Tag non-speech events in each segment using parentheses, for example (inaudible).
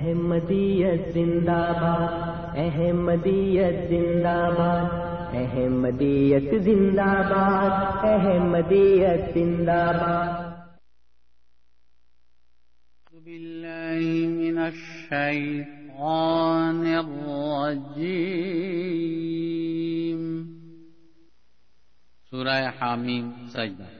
احمدیت زندہ باد احمدیت زندہ باد احمدیت زندہ باد احمدیت زندہ باد بالله من الشيطان الرجيم سورة حاميم سجدة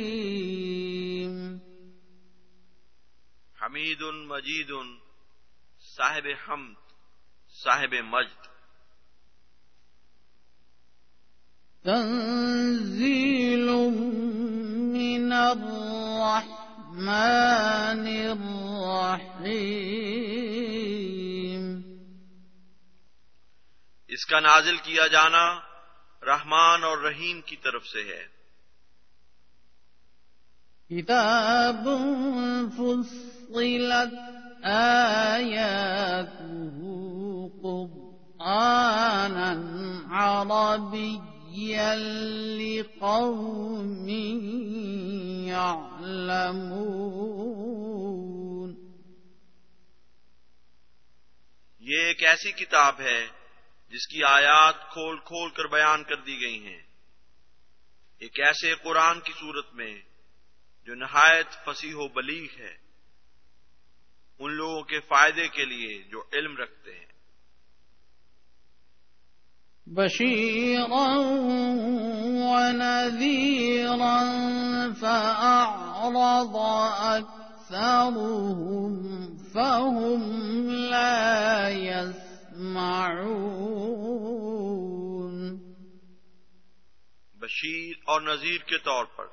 حمید مجید صاحب حمد صاحب مجد۔ تنزيل من الرحمن الرحيم۔ اس کا نازل کیا جانا رحمان اور رحیم کی طرف سے ہے۔ كتاب فصلت آياته قرآنا عربيا لقوم يعلمون. یہ ایک ایسی کتاب ہے جس کی آیات کھول کھول کر بیان کر دی گئی ہیں۔ ایک ایسے قرآن کی صورت میں جو نہایت فصیح و بلیغ ہے۔ ان لوگوں کے فائدے کے لیے جو علم رکھتے ہیں۔ بشيرا ونذيرا فأعرض أكثرهم فهم لا يسمعون بشیر اور نذیر کے طور پر۔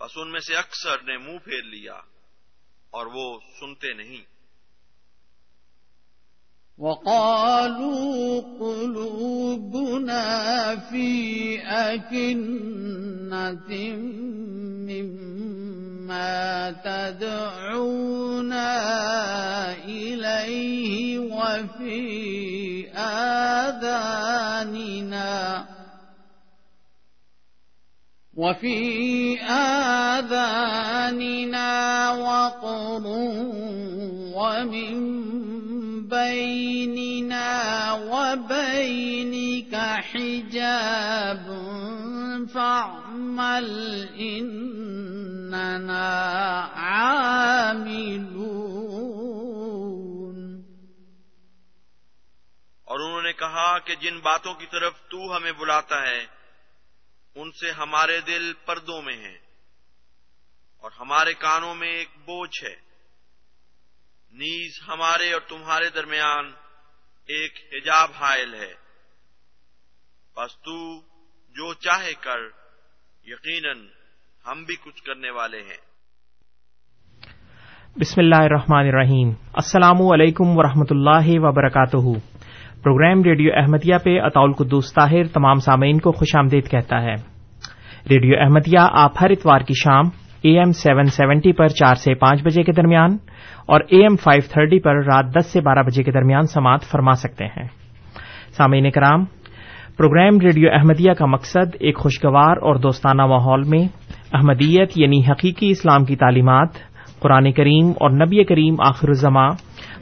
بس ان میں سے اکثر نے منہ پھیر لیا۔ اور وہ سنتے نہیں۔ وقالوا قلوبنا في أكنة مما تدعونا إليه وفي آذاننا وفي آذاننا وقر ومن بيننا وبينك حجاب فاعمل إننا عاملون اور انہوں نے کہا کہ جن باتوں کی طرف تو ہمیں بلاتا ہے ان سے ہمارے دل پردوں میں ہیں اور ہمارے کانوں میں ایک بوجھ ہے۔ نیز ہمارے اور تمہارے درمیان ایک حجاب حائل ہے۔ بس تو جو چاہے کر، یقیناً ہم بھی کچھ کرنے والے ہیں۔ بسم اللہ الرحمن الرحیم۔ السلام علیکم ورحمۃ اللہ وبرکاتہ۔ پروگرام ریڈیو احمدیہ پہ اطول قدوس طاہر تمام سامعین کو خوش آمدید کہتا ہے۔ ریڈیو احمدیہ آپ ہر اتوار کی شام اے ایم سیون سیونٹی پر چار سے پانچ بجے کے درمیان اور اے ایم فائیو تھرٹی پر رات دس سے بارہ بجے کے درمیان سماعت فرما سکتے ہیں۔ سامعین کرام، پروگرام ریڈیو احمدیہ کا مقصد ایک خوشگوار اور دوستانہ ماحول میں احمدیت یعنی حقیقی اسلام کی تعلیمات، قرآن کریم اور نبی کریم آخر الزماں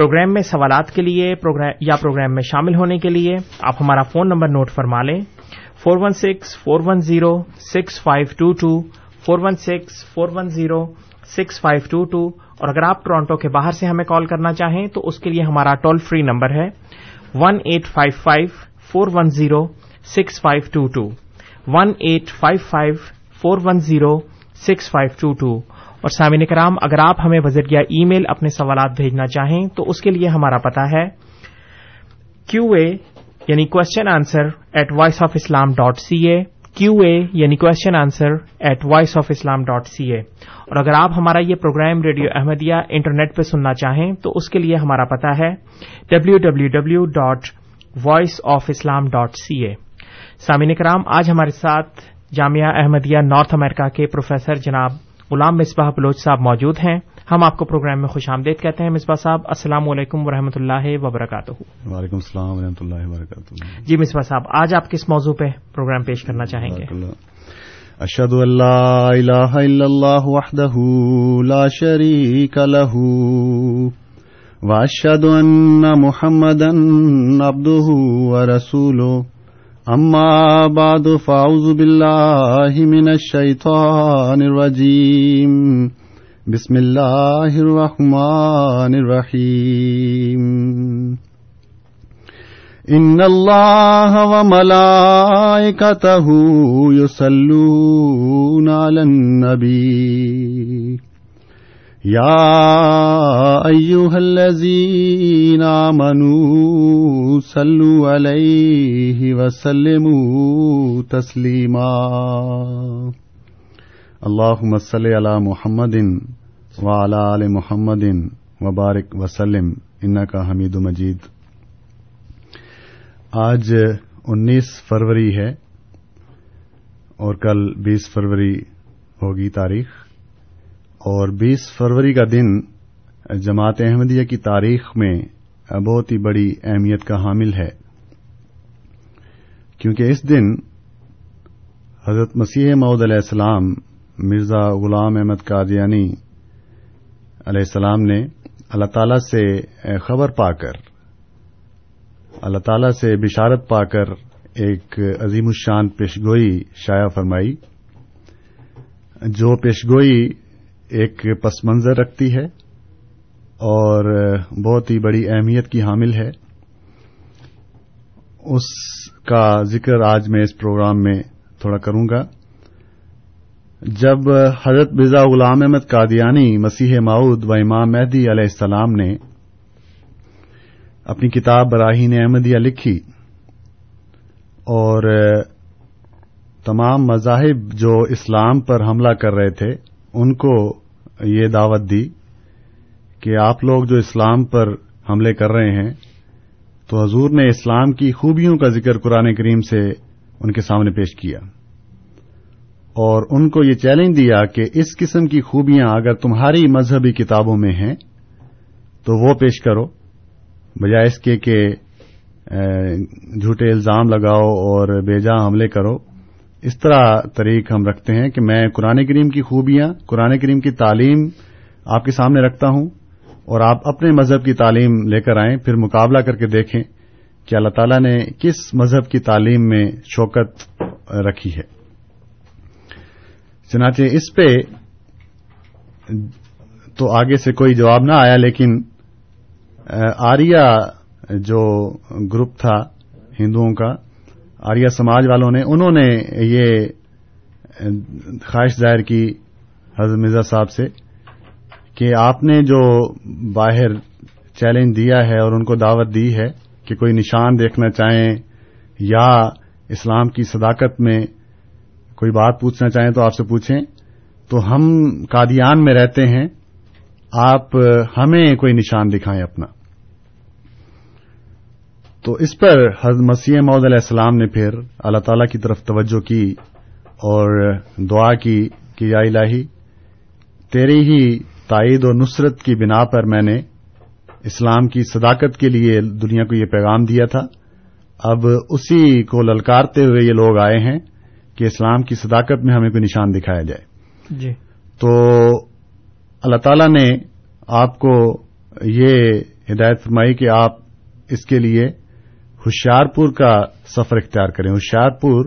پروگرام میں سوالات کے لیے یا پروگرام میں شامل ہونے کے لیے آپ ہمارا فون نمبر نوٹ فرما لیں۔ Four one six, four one zero, six five two two, four one six, four one zero, six five two two. اور اگر آپ ٹورانٹو کے باہر سے ہمیں کال کرنا چاہیں تو اس کے لیے ہمارا ٹول فری نمبر ہے۔ One eight five five, four one zero, six five two two. One eight five five, four one zero, six five two two. اور سامعین کرام، اگر آپ ہمیں بذریعہ ای میل اپنے سوالات بھیجنا چاہیں تو اس کے لیے ہمارا پتا ہے کیو اے یعنی question answer at voice of Islam dot C A Q A یعنی question answer at voice of Islam dot C A اور اگر آپ ہمارا یہ پروگرام ریڈیو احمدیہ انٹرنیٹ پہ سننا چاہیں تو اس کے لیے ہمارا پتا ہے W W W dot voice of Islam dot C A سامعین کرام، آج ہمارے ساتھ جامعہ احمدیہ نارتھ امریکہ کے پروفیسر جناب غلام مصباح بلوچ صاحب موجود ہیں۔ ہم آپ کو پروگرام میں خوش آمدید کہتے ہیں۔ مصباح صاحب السلام علیکم ورحمۃ اللہ وبرکاتہ۔ وعلیکم السلام ورحمۃ اللہ وبرکاتہ۔ جی مصباح صاحب آج آپ کس موضوع پہ پروگرام پیش کرنا چاہیں گے؟ اشد اللہ۔ الہ الا اللہ وحدہ لا شریک لہ واشهد ان محمدا عبده ورسوله اما بعد فاعوذ بالله من الشيطان الرجيم. بسم الله الرحمن الرحيم. ان الله وملائكته يصلون على النبي. يا ايها الذين امنوا صلوا عليه وسلموا تسليما اللهم صل على محمد وعلى ال محمد وبارك وسلم انك حميد مجيد آج انیس فروری ہے اور کل بیس فروری ہوگی تاریخ اور بیس فروری کا دن جماعت احمدیہ کی تاریخ میں بہت ہی بڑی اہمیت کا حامل ہے۔ کیونکہ اس دن حضرت مسیح معود علیہ السلام، مرزا غلام احمد قادیانی علیہ السلام نے اللہ تعالی سے خبر پا کر، اللہ تعالی سے بشارت پا کر ایک عظیم الشان پیشگوئی شائع فرمائی۔ جو پیشگوئی ایک پس منظر رکھتی ہے اور بہت ہی بڑی اہمیت کی حامل ہے۔ اس کا ذکر آج میں اس پروگرام میں تھوڑا کروں گا۔ جب حضرت مرزا غلام احمد قادیانی مسیح ماؤد و امام مہدی علیہ السلام نے اپنی کتاب براہین احمدیہ لکھی اور تمام مذاہب جو اسلام پر حملہ کر رہے تھے، ان کو یہ دعوت دی کہ آپ لوگ جو اسلام پر حملے کر رہے ہیں، تو حضور نے اسلام کی خوبیوں کا ذکر قرآن کریم سے ان کے سامنے پیش کیا۔ اور ان کو یہ چیلنج دیا کہ اس قسم کی خوبیاں اگر تمہاری مذہبی کتابوں میں ہیں، تو وہ پیش کرو، بجائے اس کے کہ جھوٹے الزام لگاؤ اور بے حملے کرو۔ اس طرح طریق ہم رکھتے ہیں کہ میں قرآن کریم کی خوبیاں، قرآن کریم کی تعلیم آپ کے سامنے رکھتا ہوں اور آپ اپنے مذہب کی تعلیم لے کر آئیں، پھر مقابلہ کر کے دیکھیں کہ اللہ تعالیٰ نے کس مذہب کی تعلیم میں شوکت رکھی ہے۔ چنانچہ اس پہ تو آگے سے کوئی جواب نہ آیا، لیکن آریہ جو گروپ تھا ہندوؤں کا آریہ سماج والوں نے، انہوں نے یہ خواہش ظاہر کی حضرت مرزا صاحب سے کہ آپ نے جو باہر چیلنج دیا ہے اور ان کو دعوت دی ہے کہ کوئی نشان دیکھنا چاہیں یا اسلام کی صداقت میں کوئی بات پوچھنا چاہیں تو آپ سے پوچھیں، تو ہم قادیان میں رہتے ہیں، آپ ہمیں کوئی نشان دکھائیں اپنا۔ تو اس پر حضرت مسیح محدود علیہ السلام نے پھر اللہ تعالی کی طرف توجہ کی اور دعا کی کہ یا الہی تیری ہی تائید و نصرت کی بنا پر میں نے اسلام کی صداقت کے لیے دنیا کو یہ پیغام دیا تھا۔ اب اسی کو للکارتے ہوئے یہ لوگ آئے ہیں کہ اسلام کی صداقت میں ہمیں کوئی نشان دکھایا جائے۔ جی۔ تو اللہ تعالی نے آپ کو یہ ہدایت فرمائی کہ آپ اس کے لیے ہوشیارپور کا سفر اختیار کریں۔ ہوشیارپور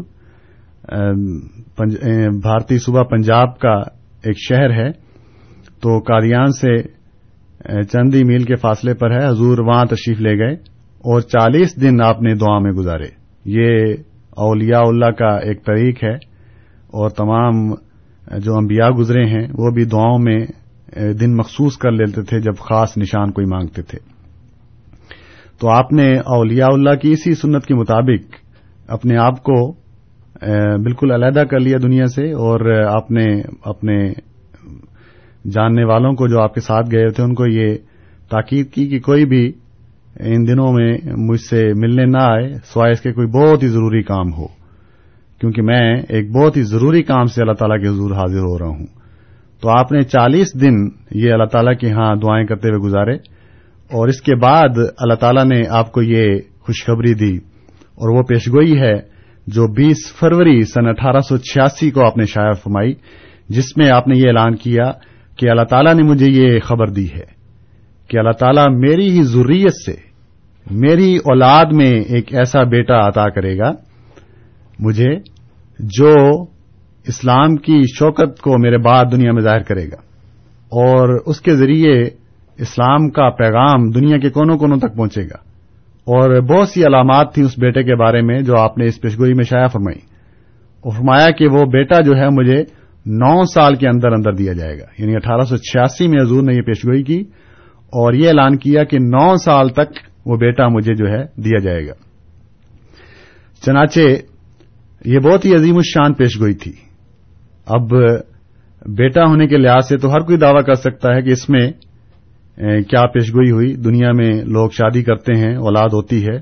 بھارتی صوبہ پنجاب کا ایک شہر ہے۔ تو قادیان سے چند ہی میل کے فاصلے پر ہے۔ حضور وہاں تشریف لے گئے اور چالیس دن آپ نے دعا میں گزارے۔ یہ اولیاء اللہ کا ایک طریق ہے اور تمام جو انبیاء گزرے ہیں، وہ بھی دعاؤں میں دن مخصوص کر لیتے تھے جب خاص نشان کوئی مانگتے تھے۔ تو آپ نے اولیاء اللہ کی اسی سنت کے مطابق اپنے آپ کو بالکل علیحدہ کر لیا دنیا سے اور آپ نے اپنے جاننے والوں کو جو آپ کے ساتھ گئے تھے، ان کو یہ تاکید کی کہ کوئی بھی ان دنوں میں مجھ سے ملنے نہ آئے، سوائے اس کے کوئی بہت ہی ضروری کام ہو۔ کیونکہ میں ایک بہت ہی ضروری کام سے اللہ تعالیٰ کے حضور حاضر ہو رہا ہوں۔ تو آپ نے چالیس دن یہ اللہ تعالیٰ کے ہاں دعائیں کرتے ہوئے گزارے۔ اور اس کے بعد اللہ تعالیٰ نے آپ کو یہ خوشخبری دی اور وہ پیشگوئی ہے جو بیس فروری سن اٹھارہ سو چھیاسی کو آپ نے شائع فرمائی، جس میں آپ نے یہ اعلان کیا کہ اللہ تعالیٰ نے مجھے یہ خبر دی ہے کہ اللہ تعالیٰ میری ہی ضروریت سے میری اولاد میں ایک ایسا بیٹا عطا کرے گا۔ مجھے جو اسلام کی شوکت کو میرے بعد دنیا میں ظاہر کرے گا اور اس کے ذریعے اسلام کا پیغام دنیا کے کونوں کونوں تک پہنچے گا۔ اور بہت سی علامات تھیں اس بیٹے کے بارے میں جو آپ نے اس پیشگوئی میں شائع فرمائی۔ اور فرمایا کہ وہ بیٹا جو ہے مجھے نو سال کے اندر اندر دیا جائے گا۔ یعنی اٹھارہ سو چھیاسی میں حضور نے یہ پیشگوئی کی اور یہ اعلان کیا کہ نو سال تک وہ بیٹا مجھے جو ہے دیا جائے گا۔ چنانچہ یہ بہت ہی عظیم الشان پیشگوئی تھی۔ اب بیٹا ہونے کے لحاظ سے تو ہر کوئی دعوی کر سکتا ہے کہ اس میں کیا پیشگوئی ہوئی؟ دنیا میں لوگ شادی کرتے ہیں، اولاد ہوتی ہے،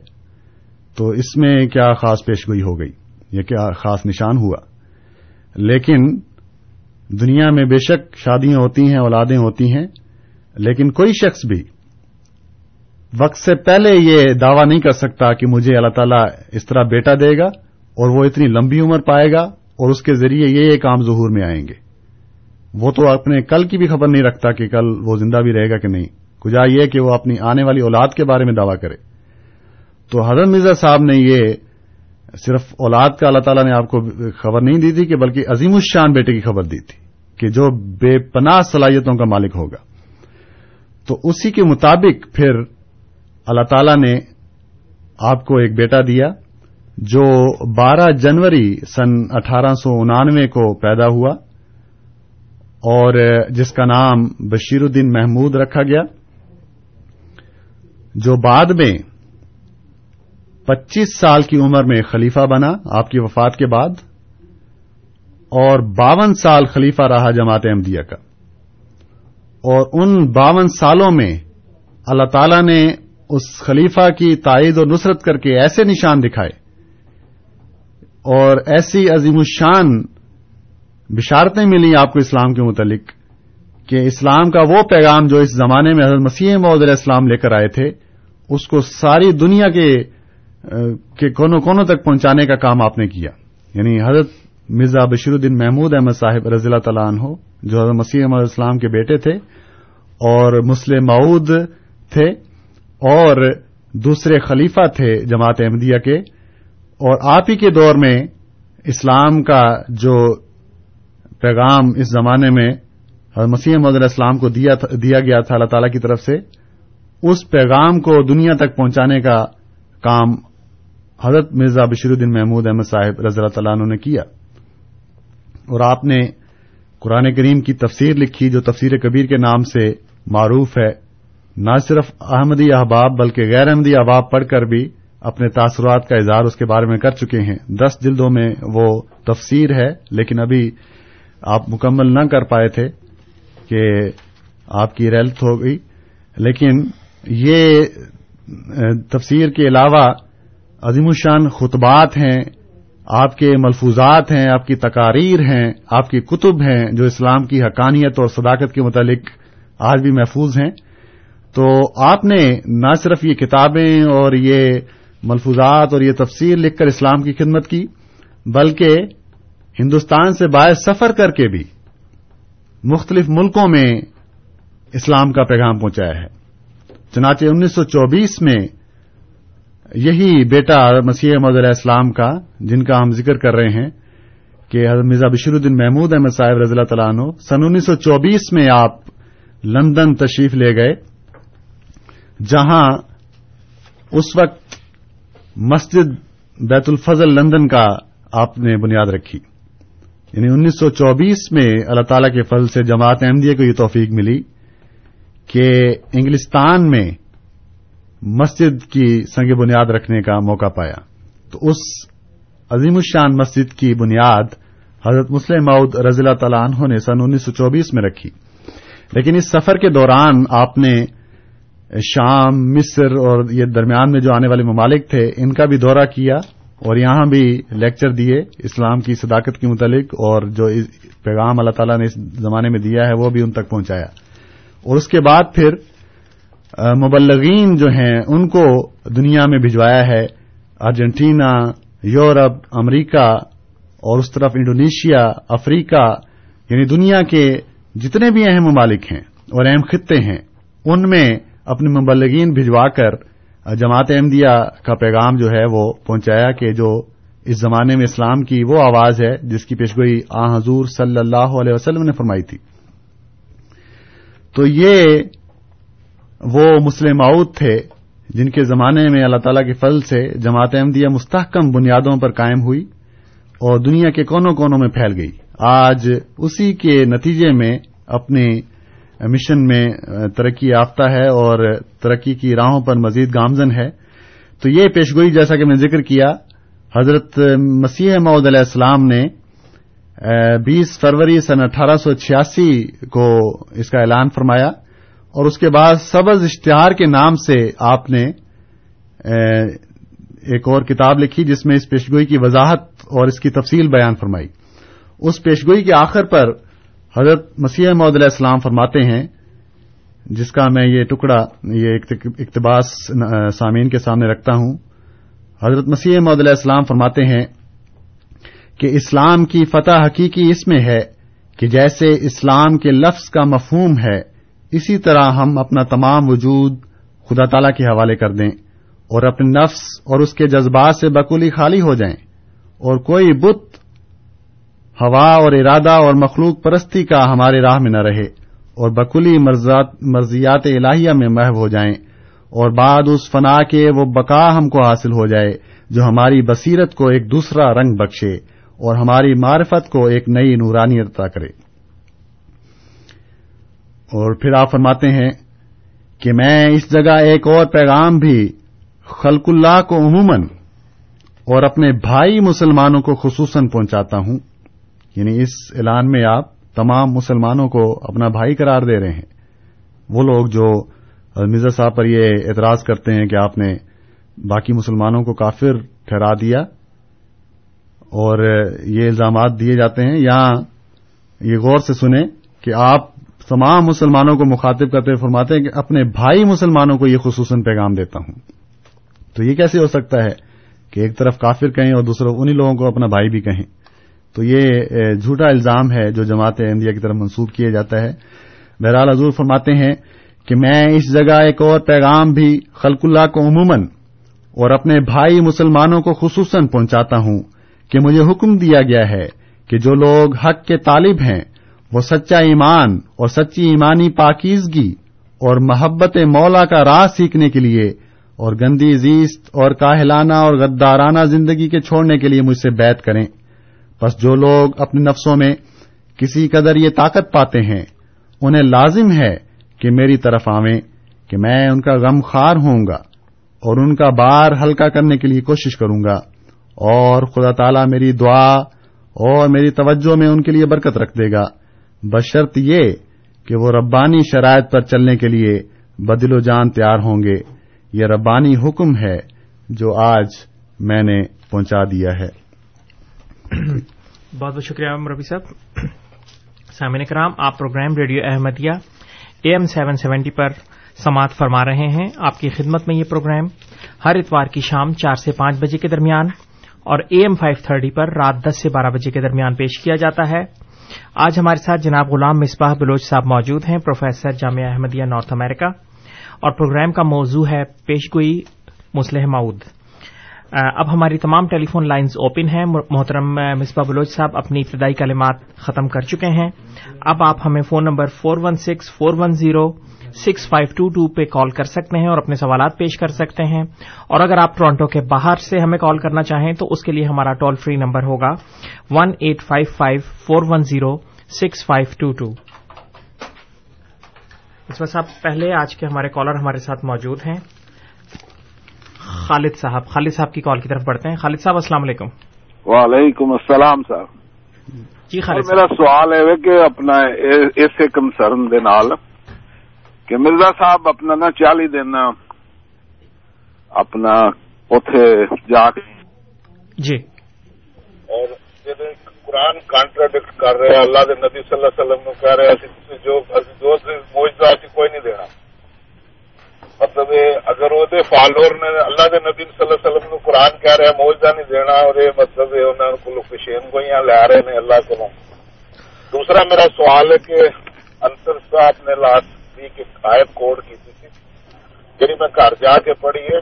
تو اس میں کیا خاص پیشگوئی ہو گئی؟ یا کیا خاص نشان ہوا؟ لیکن دنیا میں بے شک شادیاں ہوتی ہیں، اولادیں ہوتی ہیں، لیکن کوئی شخص بھی وقت سے پہلے یہ دعوی نہیں کر سکتا کہ مجھے اللہ تعالیٰ اس طرح بیٹا دے گا اور وہ اتنی لمبی عمر پائے گا اور اس کے ذریعے یہ یہ کام ظہور میں آئیں گے۔ وہ تو اپنے کل کی بھی خبر نہیں رکھتا کہ کل وہ زندہ بھی رہے گا کہ نہیں۔ کجا یہ کہ وہ اپنی آنے والی اولاد کے بارے میں دعویٰ کرے۔ تو حضرت مرزا صاحب نے یہ صرف اولاد کا اللہ تعالیٰ نے آپ کو خبر نہیں دی تھی کہ بلکہ عظیم الشان بیٹے کی خبر دی تھی کہ جو بے پناہ صلاحیتوں کا مالک ہوگا۔ تو اسی کے مطابق پھر اللہ تعالی نے آپ کو ایک بیٹا دیا جو بارہ جنوری سن اٹھارہ سو انانوے کو پیدا ہوا۔ اور جس کا نام بشیر الدین محمود رکھا گیا، جو بعد میں پچیس سال کی عمر میں خلیفہ بنا، آپ کی وفات کے بعد، اور باون سال خلیفہ رہا جماعت احمدیہ کا۔ اور ان باون سالوں میں اللہ تعالی نے اس خلیفہ کی تائید و نصرت کر کے ایسے نشان دکھائے، اور ایسی عظیم الشان بشارتیں ملی آپ کو اسلام کے متعلق کہ اسلام کا وہ پیغام جو اس زمانے میں حضرت مسیح محدود اسلام لے کر آئے تھے، اس کو ساری دنیا کے کونوں کونوں تک پہنچانے کا کام آپ نے کیا۔ یعنی حضرت مرزا بشیر الدین محمود احمد صاحب رضی اللہ تعالیٰ عنہ، جو حضرت مسیح احمد اسلام کے بیٹے تھے اور مسلم معود تھے اور دوسرے خلیفہ تھے جماعت احمدیہ کے۔ اور آپ ہی کے دور میں اسلام کا جو پیغام اس زمانے میں مسیح محمد اسلام کو دیا, دیا گیا تھا اللہ تعالی کی طرف سے اس پیغام کو دنیا تک پہنچانے کا کام حضرت مرزا بشیر الدین محمود احمد صاحب رضی اللہ تعالیٰ عنہ نے کیا۔ اور آپ نے قرآن کریم کی تفسیر لکھی جو تفسیر کبیر کے نام سے معروف ہے۔ نہ صرف احمدی احباب بلکہ غیر احمدی احباب پڑھ کر بھی اپنے تاثرات کا اظہار اس کے بارے میں کر چکے ہیں۔ دس جلدوں میں وہ تفسیر ہے لیکن ابھی آپ مکمل نہ کر پائے تھے کہ آپ کی ریلت ہو گئی۔ لیکن یہ تفسیر کے علاوہ عظیم الشان خطبات ہیں، آپ کے ملفوظات ہیں، آپ کی تقاریر ہیں، آپ کی کتب ہیں جو اسلام کی حقانیت اور صداقت کے متعلق آج بھی محفوظ ہیں۔ تو آپ نے نہ صرف یہ کتابیں اور یہ ملفوظات اور یہ تفسیر لکھ کر اسلام کی خدمت کی، بلکہ ہندوستان سے باعث سفر کر کے بھی مختلف ملکوں میں اسلام کا پیغام پہنچایا ہے۔ چنانچہ انیس سو چوبیس میں یہی بیٹا مسیح احمد علیہ السلام کا، جن کا ہم ذکر کر رہے ہیں کہ حضرت مرزا بشیر الدین محمود احمد صاحب رضی اللہ تعالیٰ عنہ سن انیس سو چوبیس میں آپ لندن تشریف لے گئے، جہاں اس وقت مسجد بیت الفضل لندن کا آپ نے بنیاد رکھی۔ یعنی انیس سو چوبیس میں اللہ تعالی کے فضل سے جماعت احمدیہ کو یہ توفیق ملی کہ انگلستان میں مسجد کی سنگ بنیاد رکھنے کا موقع پایا۔ تو اس عظیم الشان مسجد کی بنیاد حضرت مسلم مود رضی اللہ تعالیٰ عنہ نے سن انیس سو چوبیس میں رکھی۔ لیکن اس سفر کے دوران آپ نے شام، مصر اور یہ درمیان میں جو آنے والے ممالک تھے، ان کا بھی دورہ کیا۔ اور یہاں بھی لیکچر دیے اسلام کی صداقت کے متعلق اور جو پیغام اللہ تعالیٰ نے اس زمانے میں دیا ہے وہ بھی ان تک پہنچایا۔ اور اس کے بعد پھر مبلغین جو ہیں، ان کو دنیا میں بھجوایا ہے۔ ارجنٹینا، یورپ، امریکہ اور اس طرف انڈونیشیا، افریقہ یعنی دنیا کے جتنے بھی اہم ممالک ہیں اور اہم خطے ہیں، ان میں اپنے مبلغین بھجوا کر جماعت احمدیہ کا پیغام جو ہے وہ پہنچایا کہ جو اس زمانے میں اسلام کی وہ آواز ہے جس کی پیشگوئی آ حضور صلی اللہ علیہ وسلم نے فرمائی تھی۔ تو یہ وہ مسلم معود تھے جن کے زمانے میں اللہ تعالی کے فضل سے جماعت احمدیہ مستحکم بنیادوں پر قائم ہوئی اور دنیا کے کونوں کونوں میں پھیل گئی۔ آج اسی کے نتیجے میں اپنے مشن میں ترقی یافتہ ہے اور ترقی کی راہوں پر مزید گامزن ہے۔ تو یہ پیشگوئی جیسا کہ میں نے ذکر کیا، حضرت مسیح معود علیہ السلام نے بیس فروری سن اٹھارہ سو چھیاسی کو اس کا اعلان فرمایا اور اس کے بعد سبز اشتہار کے نام سے آپ نے ایک اور کتاب لکھی جس میں اس پیشگوئی کی وضاحت اور اس کی تفصیل بیان فرمائی۔ اس پیشگوئی کے آخر پر حضرت مسیح محدود علیہ السلام فرماتے ہیں، جس کا میں یہ ٹکڑا، یہ اقتباس سامعین کے سامنے رکھتا ہوں۔ حضرت مسیح محدود علیہ السلام فرماتے ہیں کہ اسلام کی فتح حقیقی اس میں ہے کہ جیسے اسلام کے لفظ کا مفہوم ہے، اسی طرح ہم اپنا تمام وجود خدا تعالی کے حوالے کر دیں اور اپنے نفس اور اس کے جذبات سے بکولی خالی ہو جائیں۔ اور کوئی بت ہوا اور ارادہ اور مخلوق پرستی کا ہمارے راہ میں نہ رہے اور بکلی مرضیات الہیہ میں محو ہو جائیں اور بعد اس فنا کے وہ بقا ہم کو حاصل ہو جائے جو ہماری بصیرت کو ایک دوسرا رنگ بخشے اور ہماری معرفت کو ایک نئی نورانی عطا کرے۔ اور پھر آپ فرماتے ہیں کہ میں اس جگہ ایک اور پیغام بھی خلق اللہ کو عموماً اور اپنے بھائی مسلمانوں کو خصوصاً پہنچاتا ہوں۔ یعنی اس اعلان میں آپ تمام مسلمانوں کو اپنا بھائی قرار دے رہے ہیں۔ وہ لوگ جو مرزا صاحب پر یہ اعتراض کرتے ہیں کہ آپ نے باقی مسلمانوں کو کافر ٹھہرا دیا اور یہ الزامات دیے جاتے ہیں، یہاں یہ غور سے سنیں کہ آپ تمام مسلمانوں کو مخاطب کرتے فرماتے ہیں کہ اپنے بھائی مسلمانوں کو یہ خصوصاً پیغام دیتا ہوں۔ تو یہ کیسے ہو سکتا ہے کہ ایک طرف کافر کہیں اور دوسرے انہی لوگوں کو اپنا بھائی بھی کہیں؟ تو یہ جھوٹا الزام ہے جو جماعت احمدیہ کی طرف منسوخ کیا جاتا ہے۔ بہرحال حضور فرماتے ہیں کہ میں اس جگہ ایک اور پیغام بھی خلق اللہ کو عموماً اور اپنے بھائی مسلمانوں کو خصوصاً پہنچاتا ہوں کہ مجھے حکم دیا گیا ہے کہ جو لوگ حق کے طالب ہیں، وہ سچا ایمان اور سچی ایمانی پاکیزگی اور محبت مولا کا راہ سیکھنے کے لیے اور گندی زیست اور کاہلانہ اور غدارانہ زندگی کے چھوڑنے کے لیے مجھ سے بیت کریں۔ بس جو لوگ اپنے نفسوں میں کسی قدر یہ طاقت پاتے ہیں، انہیں لازم ہے کہ میری طرف آویں کہ میں ان کا غم خار ہوں گا اور ان کا بار ہلکا کرنے کے لیے کوشش کروں گا اور خدا تعالی میری دعا اور میری توجہ میں ان کے لیے برکت رکھ دے گا۔ بشرط یہ کہ وہ ربانی شرائط پر چلنے کے لیے بدل و جان تیار ہوں گے۔ یہ ربانی حکم ہے جو آج میں نے پہنچا دیا ہے۔ بہت بہت شکریہ ربی صاحب۔ سامعین کرام، آپ programme radio Ahmadiyya A M seven seventy پر سماعت فرما رہے ہیں۔ آپ کی خدمت میں یہ پروگرام ہر اتوار کی شام چار سے پانچ بجے کے درمیان اور اے ایم فائیو تھرٹی پر رات دس سے بارہ بجے کے درمیان پیش کیا جاتا ہے۔ آج ہمارے ساتھ جناب غلام مصباح بلوچ صاحب موجود ہیں، professor Jamia Ahmadiyya North America. اور پروگرام کا موضوع ہے پیشگوئی مسلح معود اب ہماری تمام ٹیلی فون لائنز اوپن ہیں۔ محترم مصباح بلوچ صاحب اپنی ابتدائی کلمات ختم کر چکے ہیں۔ اب آپ ہمیں phone number four one six four one zero six five two two پہ کال کر سکتے ہیں اور اپنے سوالات پیش کر سکتے ہیں۔ اور اگر آپ ٹورانٹو کے باہر سے ہمیں کال کرنا چاہیں تو اس کے لیے ہمارا ٹول فری نمبر ہوگا one eight five five four one zero six five two two اس میں صاحب، پہلے آج کے ہمارے کالر ہمارے ساتھ موجود ہیں۔ خالد صاحب خالد صاحب کی کال کی طرف بڑھتے ہیں۔ خالد صاحب السلام علیکم۔ وعلیکم السلام صاحب جی خالد میرا سوال ہے کہ اپنا اس کنسرن دے نال کہ مرزا صاحب اپنا نا چالی دن اپنا اتے جا کے جی۔ اور قرآن کانٹراڈکٹ کر رہے اللہ دے نبی صلی اللہ علیہ وسلم نو کہہ رہے جو موجود کوئی نہیں دینا مطلب اگر وہ فالوور نے اللہ کے نبی صلی اللہ علیہ وسلم نو قرآن کہہ رہے موجہ نہیں دینا، اور یہ مطلب انہوں کو لوکیشن کو یہاں لے رہے ہیں اللہ کو دوسرا میرا سوال ہے کہ انصر صاحب نے لاسٹ ویک ایک آیت کوڈ کی تھی۔ جی میں گھر جا کے پڑھی ہے۔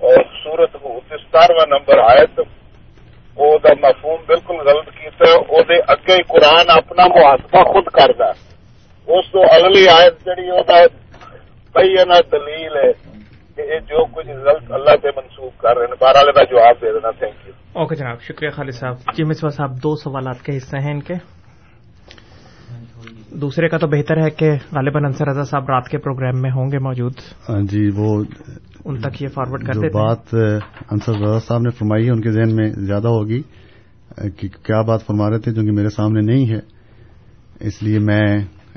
اور سورت ستارواں نمبر آئے تو وہ مفہوم بالکل غلط کیتا ہے۔ وہ دے اگے قرآن اپنا محاسبہ خود کرتا ہے۔ اس تو اگلی آیت جہی وہ بہنا دلیل ہے کہ یہ جو کچھ اللہ سے منسوخ کر رہے ہیں بارہ کا جواب دے دینا تھینک یو اوکے جناب شکریہ خالد صاحب۔ جی مسوا صاحب دو سوالات کے حصے ہیں ان کے۔ دوسرے کا تو بہتر ہے کہ غالباً انصر رضا صاحب رات کے پروگرام میں ہوں گے موجود۔ ہاں جی وہ ان تک یہ فارورڈ کر دیں بات انصر رضا صاحب نے فرمائی ہے ان کے ذہن میں زیادہ ہوگی کہ کیا بات فرما رہے تھے جو کہ میرے سامنے نہیں ہے۔ اس لیے میں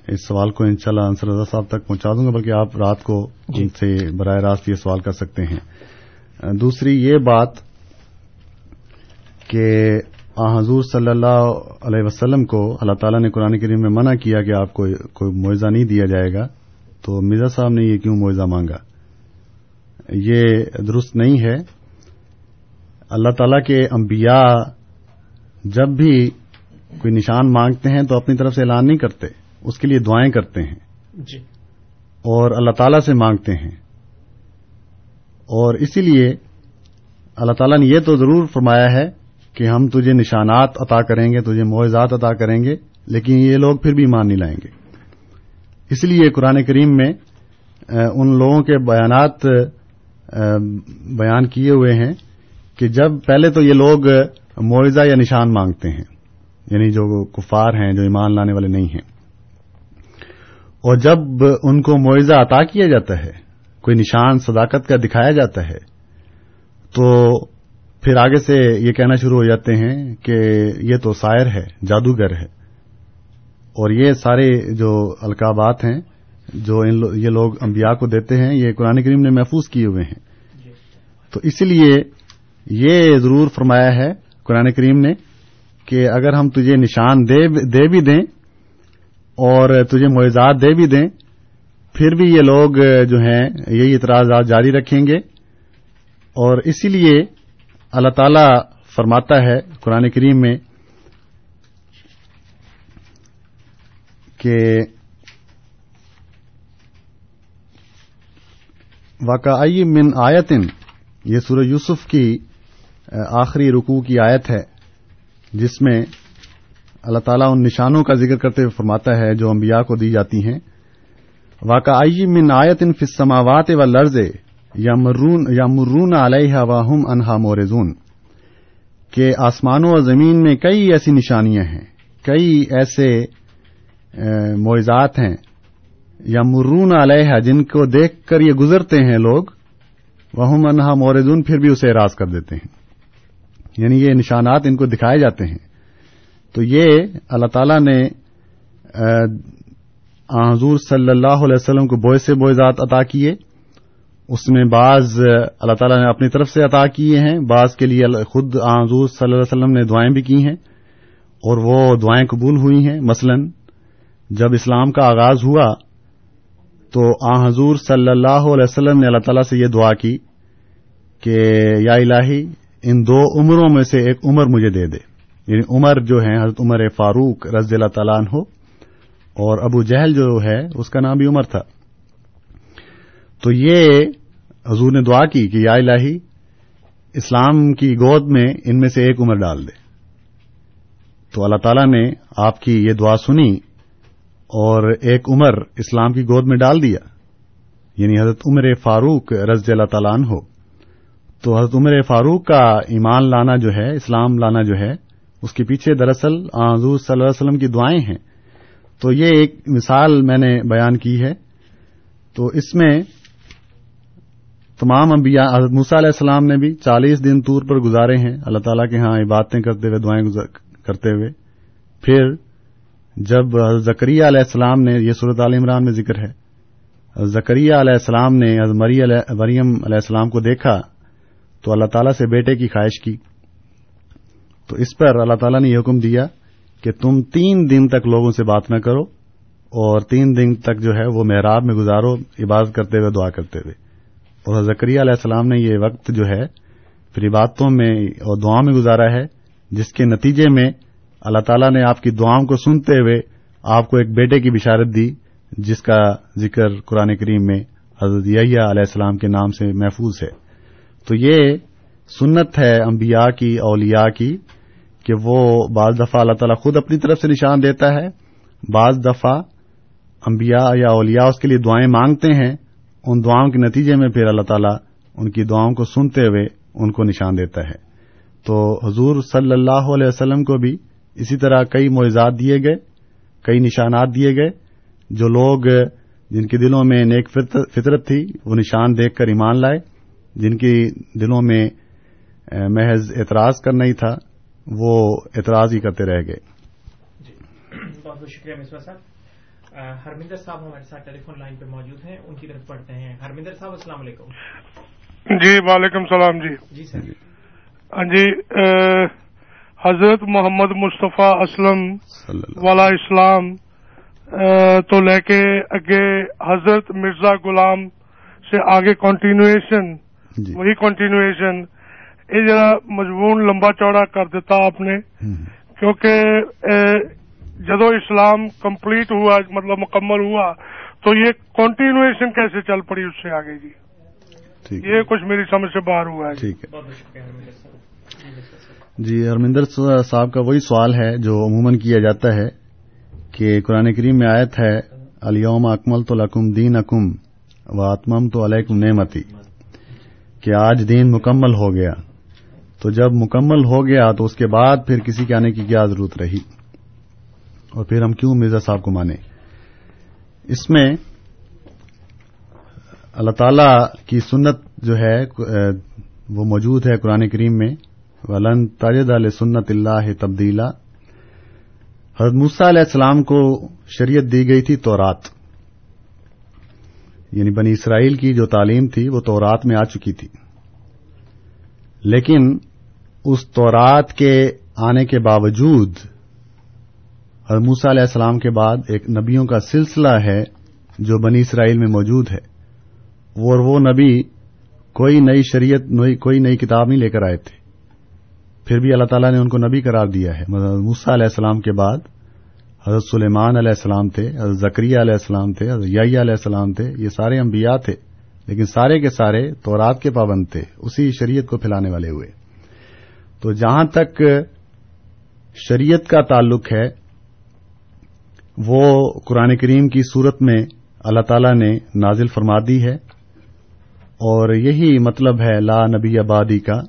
اس سوال کو انشاءاللہ انصر رضا صاحب تک پہنچا دوں گا بلکہ آپ رات کو جی۔ ان سے براہ راست یہ سوال کر سکتے ہیں۔ دوسری یہ بات کہ حضور صلی اللہ علیہ وسلم کو اللہ تعالیٰ نے قرآن کریم میں منع کیا کہ آپ کو کوئی معاوضہ نہیں دیا جائے گا تو مرزا صاحب نے یہ کیوں معاوضہ مانگا؟ یہ درست نہیں ہے۔ اللہ تعالیٰ کے انبیاء جب بھی کوئی نشان مانگتے ہیں تو اپنی طرف سے اعلان نہیں کرتے۔ اس کے لیے دعائیں کرتے ہیں۔ جی۔ اور اللہ تعالیٰ سے مانگتے ہیں۔ اور اسی لیے اللہ تعالیٰ نے یہ تو ضرور فرمایا ہے کہ ہم تجھے نشانات عطا کریں گے تجھے معاوضات عطا کریں گے لیکن یہ لوگ پھر بھی ایمان نہیں لائیں گے۔ اس لیے قرآن کریم میں ان لوگوں کے بیانات بیان کیے ہوئے ہیں کہ جب پہلے تو یہ لوگ معاوضہ یا نشان مانگتے ہیں یعنی جو کفار ہیں جو ایمان لانے والے نہیں ہیں۔ اور جب ان کو معاوضہ عطا کیا جاتا ہے کوئی نشان صداقت کا دکھایا جاتا ہے تو پھر آگے سے یہ کہنا شروع ہو جاتے ہیں کہ یہ تو شاعر ہے جادوگر ہے۔ اور یہ سارے جو القابات ہیں جو ان لو یہ لوگ انبیاء کو دیتے ہیں یہ قرآن کریم نے محفوظ کیے ہوئے ہیں۔ تو اسی لیے یہ ضرور فرمایا ہے قرآن کریم نے کہ اگر ہم تجھے نشان دے, دے بھی دیں اور تجھے معیزات دے بھی دیں، پھر بھی یہ لوگ جو ہیں، یہی اعتراضات جاری رکھیں گے۔ اور اسی لیے اللہ تعالی فرماتا ہے قرآن کریم میں کہ واقعی من آیتن یہ سورہ یوسف کی، آخری رکوع کی آیت ہے، جس میں اللہ تعالیٰ ان نشانوں کا ذکر کرتے ہوئے فرماتا ہے جو انبیاء کو دی جاتی ہیں۔ واقعی من آیت ان فسماوات و لرز یا مرون علیہ واہم انہا مورزون۔ کہ آسمانوں اور زمین میں کئی ایسی نشانیاں ہیں، کئی ایسے معزات ہیں۔ یا مرون علیہ جن کو دیکھ کر یہ گزرتے ہیں لوگ، وہم انہا مورزون، پھر بھی اسے اراض کر دیتے ہیں۔ یعنی یہ نشانات ان کو دکھائے جاتے ہیں۔ تو یہ اللہ تعالیٰ نے حضور صلی اللہ علیہ وسلم کو بوئے سے بوئے ذات عطا کیے۔ اس میں بعض اللہ تعالیٰ نے اپنی طرف سے عطا کیے ہیں، بعض کے لیے خود حضور صلی اللہ علیہ وسلم نے دعائیں بھی کی ہیں اور وہ دعائیں قبول ہوئی ہیں۔ مثلا جب اسلام کا آغاز ہوا تو آ، حضور صلی اللہ علیہ وسلم نے اللہ تعالیٰ سے یہ دعا کی کہ یا الہی، ان دو عمروں میں سے ایک عمر مجھے دے دے۔ یعنی عمر جو ہیں، حضرت عمر فاروق رضی اللہ تعالیٰ عنہ اور ابو جہل جو ہے، اس کا نام بھی عمر تھا۔ تو یہ حضور نے دعا کی کہ یا الہی، اسلام کی گود میں ان میں سے ایک عمر ڈال دے۔ تو اللہ تعالیٰ نے آپ کی یہ دعا سنی اور ایک عمر اسلام کی گود میں ڈال دیا۔ یعنی حضرت عمر فاروق رضی اللہ تعالیٰ عنہ۔ تو حضرت عمر فاروق کا ایمان لانا جو ہے، اسلام لانا جو ہے اس کے پیچھے دراصل حضور صلی اللہ علیہ وسلم کی دعائیں ہیں۔ تو یہ ایک مثال میں نے بیان کی ہے۔ تو اس میں تمام انبیاء، حضرت موسیٰ علیہ السلام نے بھی چالیس دن طور پر گزارے ہیں اللہ تعالیٰ کے ہاں عبادتیں کرتے ہوئے، دعائیں کرتے ہوئے۔ پھر جب زکریہ علیہ السلام نے، یہ صورت عال عمران میں ذکر ہے۔ زکریہ علیہ السلام نے مریم علیہ السلام کو دیکھا تو اللہ تعالیٰ سے بیٹے کی خواہش کی۔ تو اس پر اللہ تعالیٰ نے یہ حکم دیا کہ تم تین دن تک لوگوں سے بات نہ کرو اور تین دن تک جو ہے وہ محراب میں گزارو، عبادت کرتے ہوئے، دعا کرتے ہوئے۔ اور زکریہ علیہ السلام نے یہ وقت جو ہے پھر عبادتوں میں اور دعا میں گزارا ہے، جس کے نتیجے میں اللہ تعالیٰ نے آپ کی دعاؤں کو سنتے ہوئے آپ کو ایک بیٹے کی بشارت دی، جس کا ذکر قرآن کریم میں حضرت علیہ السلام کے نام سے محفوظ ہے۔ تو یہ سنت ہے انبیاء کی، اولیاء کی۔ کہ وہ بعض دفعہ اللہ تعالیٰ خود اپنی طرف سے نشان دیتا ہے، بعض دفعہ انبیاء یا اولیاء اس کے لیے دعائیں مانگتے ہیں، ان دعاؤں کے نتیجے میں پھر اللہ تعالیٰ ان کی دعاؤں کو سنتے ہوئے ان کو نشان دیتا ہے۔ تو حضور صلی اللہ علیہ وسلم کو بھی اسی طرح کئی معجزات دیے گئے، کئی نشانات دیے گئے، جو لوگ جن کے دلوں میں نیک فطرت تھی، وہ نشان دیکھ کر ایمان لائے۔ جن کی دلوں میں محض اعتراض کرنا ہی تھا وہ اعتراض ہی کرتے رہ گئے۔ جی۔ بہت بہت شکریہ مصباح صاحب۔ ہرمندر صاحب ہمارے ساتھ ٹیلی فون لائن پہ موجود ہیں ان کی طرف پڑھتے ہیں۔ ہرمندر صاحب السلام علیکم۔ جی وعلیکم السلام جی۔ جی سر۔ ہاں جی حضرت محمد مصطفیٰ اسلم والا اسلام تو لے کے اگے حضرت مرزا غلام سے آگے کنٹینویشن جی۔ وہی کنٹینویشن یہ ذرا مضمون لمبا چوڑا کر دیتا آپ نے کیونکہ جدو اسلام کمپلیٹ ہوا مطلب مکمل ہوا تو یہ کنٹینویشن کیسے چل پڑی اس سے آگے جی؟ یہ کچھ میری سمجھ سے باہر ہوا ہے جی۔ ٹھیک ہے۔ جی ہرمندر صاحب کا وہی سوال ہے جو عموماً کیا جاتا ہے کہ قرآن کریم میں آیت ہے الیوم اکمل تو لکم دین اکم و آتمم تو علیکم نعمتی کہ آج دین مکمل ہو گیا۔ تو جب مکمل ہو گیا تو اس کے بعد پھر کسی کے آنے کی کیا ضرورت رہی؟ اور پھر ہم کیوں مرزا صاحب کو مانیں اس میں اللہ تعالی کی سنت جو ہے، وہ موجود ہے قرآن کریم میں۔ ولن تاجد علیہ سنت اللہ تبدیلا۔ حضرت موسیٰ علیہ السلام کو شریعت دی گئی تھی تورات۔ یعنی بنی اسرائیل کی جو تعلیم تھی، وہ تورات میں آ چکی تھی۔ لیکن اس تورات کے آنے کے باوجود حضرت موسیٰ علیہ السلام کے بعد ایک نبیوں کا سلسلہ ہے جو بنی اسرائیل میں موجود ہے۔ اور وہ نبی کوئی نئی شریعت کوئی نئی کتاب نہیں لے کر آئے تھے۔ پھر بھی اللہ تعالیٰ نے ان کو نبی قرار دیا ہے۔ موسیٰ علیہ السلام کے بعد حضرت سلیمان علیہ السلام تھے، حضرت زکریہ علیہ السلام تھے، حضرت یحییٰ علیہ السلام تھے، یہ سارے انبیاء تھے۔ لیکن سارے کے سارے تورات کے پابند تھے، اسی شریعت کو پھیلانے والے ہوئے۔ تو جہاں تک شریعت کا تعلق ہے، وہ قرآن کریم کی صورت میں اللہ تعالی نے نازل فرما دی ہے۔ اور یہی مطلب ہے لا نبی آبادی کا،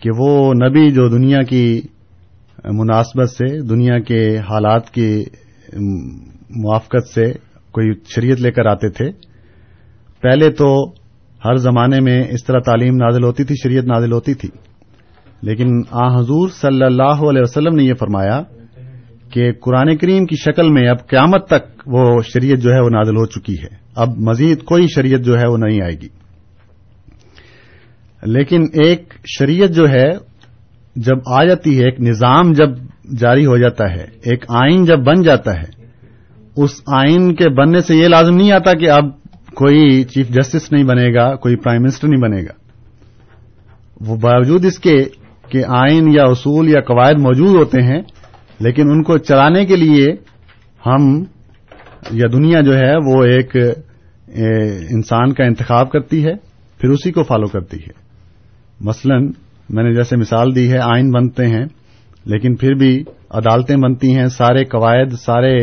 کہ وہ نبی جو دنیا کی مناسبت سے، دنیا کے حالات کی موافقت سے کوئی شریعت لے کر آتے تھے۔ پہلے تو ہر زمانے میں اس طرح تعلیم نازل ہوتی تھی، شریعت نازل ہوتی تھی۔ لیکن آ حضور صلی اللہ علیہ وسلم نے یہ فرمایا کہ قرآن کریم کی شکل میں اب قیامت تک وہ شریعت جو ہے وہ نازل ہو چکی ہے۔ اب مزید کوئی شریعت جو ہے وہ نہیں آئے گی۔ لیکن ایک شریعت جو ہے، جب آ جاتی ہے، ایک نظام جب جاری ہو جاتا ہے، ایک آئین جب بن جاتا ہے، اس آئین کے بننے سے یہ لازم نہیں آتا کہ اب کوئی چیف جسٹس نہیں بنے گا، کوئی پرائم منسٹر نہیں بنے گا۔ وہ باوجود اس کے کہ آئین یا اصول یا قواعد موجود ہوتے ہیں، لیکن ان کو چلانے کے لیے ہم یا دنیا جو ہے وہ ایک انسان کا انتخاب کرتی ہے، پھر اسی کو فالو کرتی ہے۔ مثلا میں نے جیسے مثال دی ہے، آئین بنتے ہیں، لیکن پھر بھی عدالتیں بنتی ہیں، سارے قواعد، سارے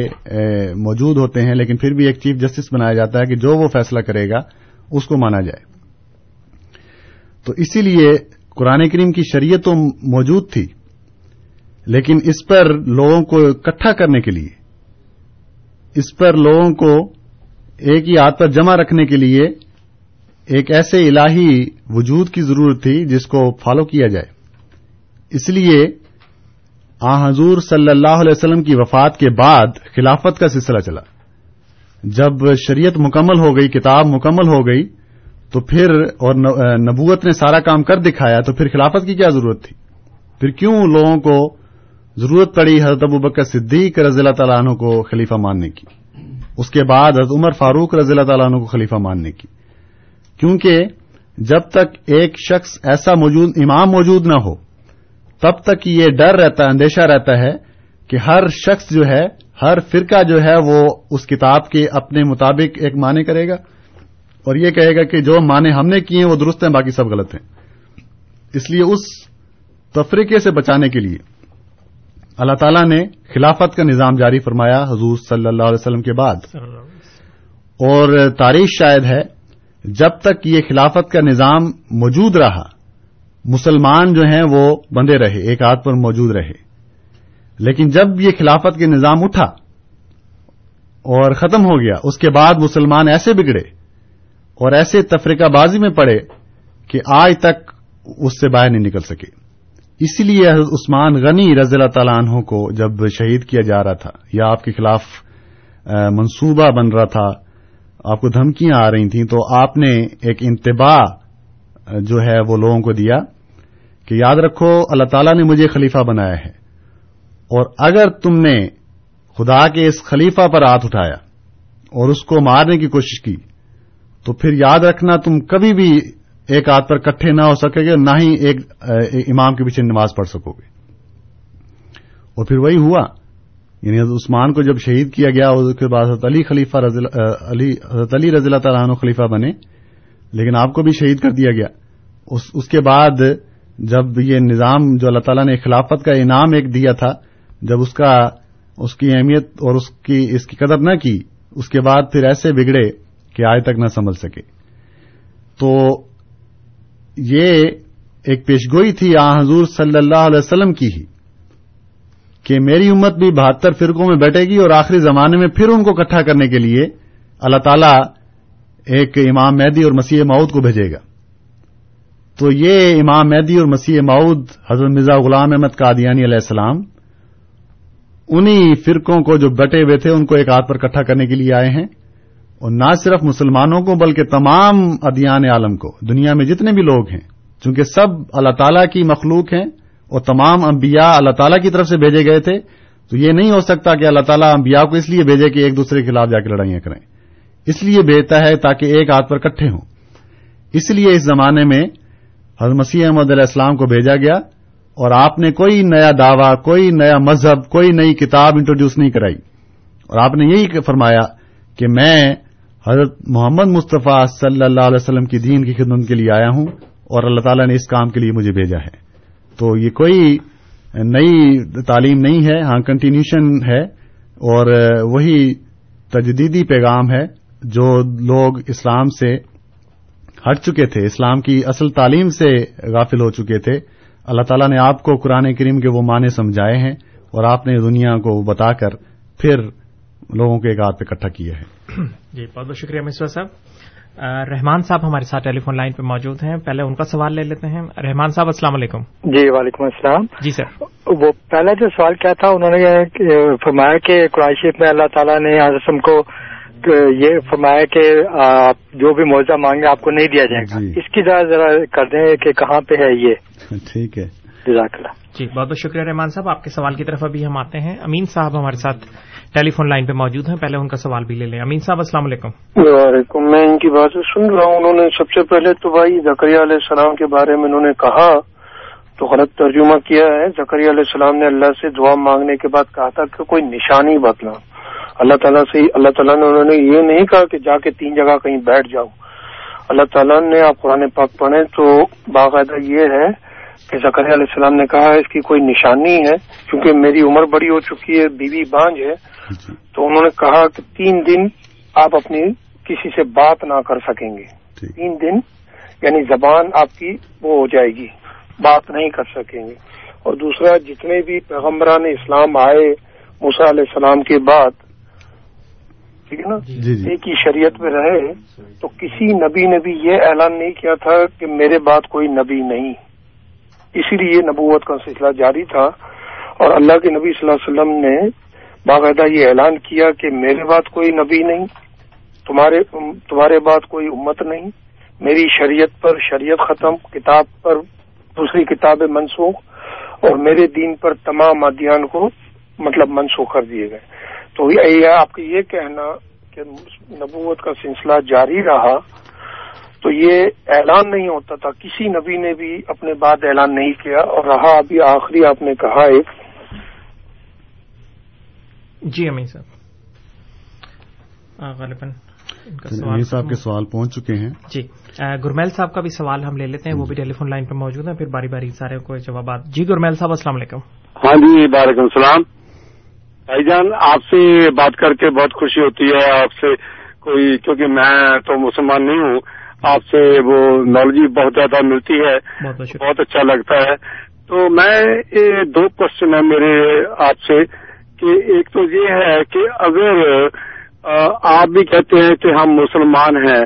موجود ہوتے ہیں، لیکن پھر بھی ایک چیف جسٹس بنایا جاتا ہے کہ جو وہ فیصلہ کرے گا، اس کو مانا جائے۔ تو اسی لیے قرآن کریم کی شریعت تو موجود تھی، لیکن اس پر لوگوں کو اکٹھا کرنے کے لیے، اس پر لوگوں کو ایک ہی ہاتھ پر جمع رکھنے کے لیے ایک ایسے الہی وجود کی ضرورت تھی جس کو فالو کیا جائے۔ اس لیے آ حضور صلی اللہ علیہ وسلم کی وفات کے بعد خلافت کا سلسلہ چلا۔ جب شریعت مکمل ہو گئی، کتاب مکمل ہو گئی تو پھر اور نبوت نے سارا کام کر دکھایا تو پھر خلافت کی کیا ضرورت تھی؟ پھر کیوں لوگوں کو ضرورت پڑی حضرت ابو بکر صدیق رضی اللہ تعالیٰ عنہ کو خلیفہ ماننے کی؟ اس کے بعد حضرت عمر فاروق رضی اللہ تعالیٰ عنہ کو خلیفہ ماننے کی۔ کیونکہ جب تک ایک شخص ایسا موجود، امام موجود نہ ہو، تب تک یہ ڈر رہتا ہے اندیشہ رہتا ہے کہ ہر شخص جو ہے، ہر فرقہ جو ہے، وہ اس کتاب کے اپنے مطابق ایک معنی کرے گا۔ اور یہ کہے گا کہ جو معنی ہم نے کیے ہیں وہ درست ہیں، باقی سب غلط ہیں۔ اس لیے اس تفریقے سے بچانے کے لیے اللہ تعالیٰ نے خلافت کا نظام جاری فرمایا حضور صلی اللہ علیہ وسلم کے بعد۔ اور تاریخ شاید ہے، جب تک یہ خلافت کا نظام موجود رہا، مسلمان جو ہیں وہ بندے رہے، ایک ہاتھ پر موجود رہے۔ لیکن جب یہ خلافت کے نظام اٹھا اور ختم ہو گیا، اس کے بعد مسلمان ایسے بگڑے اور ایسے تفریقہ بازی میں پڑے کہ آج تک اس سے باہر نہیں نکل سکے۔ اسی لیے عثمان غنی رضی اللہ تعالیٰ عنہ کو جب شہید کیا جا رہا تھا یا آپ کے خلاف منصوبہ بن رہا تھا، آپ کو دھمکیاں آ رہی تھیں، تو آپ نے ایک انتباہ جو ہے وہ لوگوں کو دیا کہ یاد رکھو، اللہ تعالیٰ نے مجھے خلیفہ بنایا ہے۔ اور اگر تم نے خدا کے اس خلیفہ پر ہاتھ اٹھایا اور اس کو مارنے کی کوشش کی تو پھر یاد رکھنا تم کبھی بھی ایک ہاتھ پر کٹھے نہ ہو سکے گے، نہ ہی ایک امام کے پیچھے نماز پڑھ سکو گے۔ اور پھر وہی ہوا یعنی حضرت عثمان کو جب شہید کیا گیا، اس کے بعد حضرت علی خلیفہ حضرت علی رضی اللہ تعالیٰ عنہ خلیفہ بنے، لیکن آپ کو بھی شہید کر دیا گیا۔ اس اس کے بعد جب یہ نظام جو اللہ تعالیٰ نے خلافت کا انعام ایک دیا تھا، جب اس کا، اس کی اہمیت اور اس کی اس کی قدر نہ کی، اس کے بعد پھر ایسے بگڑے۔ کہ آج تک نہ سمجھ سکے۔ تو یہ ایک پیشگوئی تھی آ حضور صلی اللہ علیہ وسلم کی ہی کہ میری امت بھی بہتر فرقوں میں بیٹھے گی اور آخری زمانے میں پھر ان کو اکٹھا کرنے کے لیے اللہ تعالی ایک امام مہدی اور مسیح ماؤد کو بھیجے گا۔ تو یہ امام مہدی اور مسیح ماؤد حضرت مرزا غلام احمد قادیانی علیہ السلام انہی فرقوں کو جو بٹے ہوئے تھے ان کو ایک ہاتھ پر اکٹھا کرنے کے لیے آئے ہیں۔ اور نہ صرف مسلمانوں کو بلکہ تمام ادیان عالم کو، دنیا میں جتنے بھی لوگ ہیں، چونکہ سب اللہ تعالیٰ کی مخلوق ہیں اور تمام انبیاء اللہ تعالیٰ کی طرف سے بھیجے گئے تھے، تو یہ نہیں ہو سکتا کہ اللہ تعالیٰ انبیاء کو اس لیے بھیجے کہ ایک دوسرے کے خلاف جا کے لڑائیاں کریں۔ اس لیے بھیجتا ہے تاکہ ایک ہاتھ پر کٹھے ہوں۔ اس لیے اس زمانے میں حضرت مسیح احمد علیہ السلام کو بھیجا گیا اور آپ نے کوئی نیا دعوی، کوئی نیا مذہب، کوئی نئی کتاب انٹروڈیوس نہیں کرائی۔ اور آپ نے یہی فرمایا کہ میں حضرت محمد مصطفیٰ صلی اللہ علیہ وسلم کی دین کی خدمت کے لیے آیا ہوں اور اللہ تعالیٰ نے اس کام کے لیے مجھے بھیجا ہے۔ تو یہ کوئی نئی تعلیم نہیں ہے ہاں کنٹینیوشن ہے اور وہی تجدیدی پیغام ہے جو لوگ اسلام سے ہٹ چکے تھے، اسلام کی اصل تعلیم سے غافل ہو چکے تھے۔ اللہ تعالیٰ نے آپ کو قرآن کریم کے وہ معنی سمجھائے ہیں اور آپ نے دنیا کو بتا کر پھر لوگوں کے ایک ہاتھ پہ اکٹھا کیا ہے۔ جی بہت بہت شکریہ مصور صاحب۔ رحمان صاحب ہمارے ساتھ ٹیلی فون لائن پہ موجود ہیں۔ پہلے ان کا سوال لے لیتے ہیں۔ رحمان صاحب السلام علیکم۔ جی وعلیکم السلام۔ جی سر۔ وہ پہلا جو سوال کیا تھا انہوں نے فرمایا کہ قرآن شریف میں اللہ تعالیٰ نے حضرت کو یہ فرمایا کہ آپ جو بھی معاوضہ مانگے آپ کو نہیں دیا جائے گا۔ اس کی ذرا ذرا کر دیں کہ کہاں پہ ہے یہ۔ ٹھیک ہے۔ جزاک اللہ جی بہت بہت شکریہ رحمان صاحب۔ آپ کے سوال کی طرف ابھی ہم آتے ہیں۔ امین صاحب ہمارے ساتھ ٹیلی فون لائن پہ موجود ہیں۔ پہلے ان کا سوال بھی لے لیں۔ امین صاحب السلام علیکم۔ وعلیکم میں ان کی باتیں سن رہا ہوں۔ انہوں نے سب سے پہلے تو بھائی زکریہ علیہ السلام کے بارے میں انہوں نے کہا تو غلط ترجمہ کیا ہے۔ زکریہ علیہ السلام نے اللہ سے دعا مانگنے کے بعد کہا تھا کہ کوئی نشانی بدلا اللہ تعالیٰ سے اللہ تعالیٰ نے انہوں نے یہ نہیں کہا کہ جا کے تین جگہ کہیں بیٹھ جاؤ۔ اللہ تعالیٰ نے آپ قرآن پاک پڑھیں تو باقاعدہ یہ ہے کہ زکریہ علیہ السلام نے کہا اس کی کوئی نشانی ہے؟ کیونکہ میری عمر بڑی ہو چکی ہے بیوی بانج ہے۔ جی۔ تو انہوں نے کہا کہ تین دن آپ اپنی کسی سے بات نہ کر سکیں گے۔ تین دن یعنی زبان آپ کی وہ ہو جائے گی بات نہیں کر سکیں گے۔ اور دوسرا جتنے بھی پیغمبران اسلام آئے موسیٰ علیہ السلام کے بعد ٹھیک ہے نا؟ جی جی۔ ایک ہی شریعت میں رہے تو کسی نبی نے بھی یہ اعلان نہیں کیا تھا کہ میرے بعد کوئی نبی نہیں۔ اسی لیے نبوت کا سلسلہ جاری تھا اور اللہ کے نبی صلی اللہ علیہ وسلم نے باقاعدہ یہ اعلان کیا کہ میرے بعد کوئی نبی نہیں، تمہارے تمہارے بعد کوئی امت نہیں، میری شریعت پر شریعت ختم، کتاب پر دوسری کتابیں منسوخ اور میرے دین پر تمام ادیان کو مطلب منسوخ کر دیے گئے۔ تو یہ آپ کا یہ کہنا کہ نبوت کا سلسلہ جاری رہا تو یہ اعلان نہیں ہوتا تھا۔ کسی نبی نے بھی اپنے بعد اعلان نہیں کیا اور رہا۔ ابھی آخری آپ نے کہا ایک جی امین صاحب۔ غالباً امیر صاحب کے سوال پہنچ چکے ہیں۔ جی۔ گرمیل صاحب کا بھی سوال ہم لے لیتے ہیں۔ وہ بھی ٹیلی فون لائن پہ موجود ہیں۔ پھر باری باری سارے کو جوابات۔ جی گرمیل صاحب السلام علیکم۔ ہاں جی وعلیکم السلام۔ بھائی جان آپ سے بات کر کے بہت خوشی ہوتی ہے۔ آپ سے کوئی کیونکہ میں تو مسلمان نہیں ہوں آپ سے وہ نالج بہت زیادہ ملتی ہے بہت اچھا لگتا ہے۔ تو میں دو کوشچن ہے میرے آپ سے کہ ایک تو یہ ہے کہ اگر آپ بھی کہتے ہیں کہ ہم مسلمان ہیں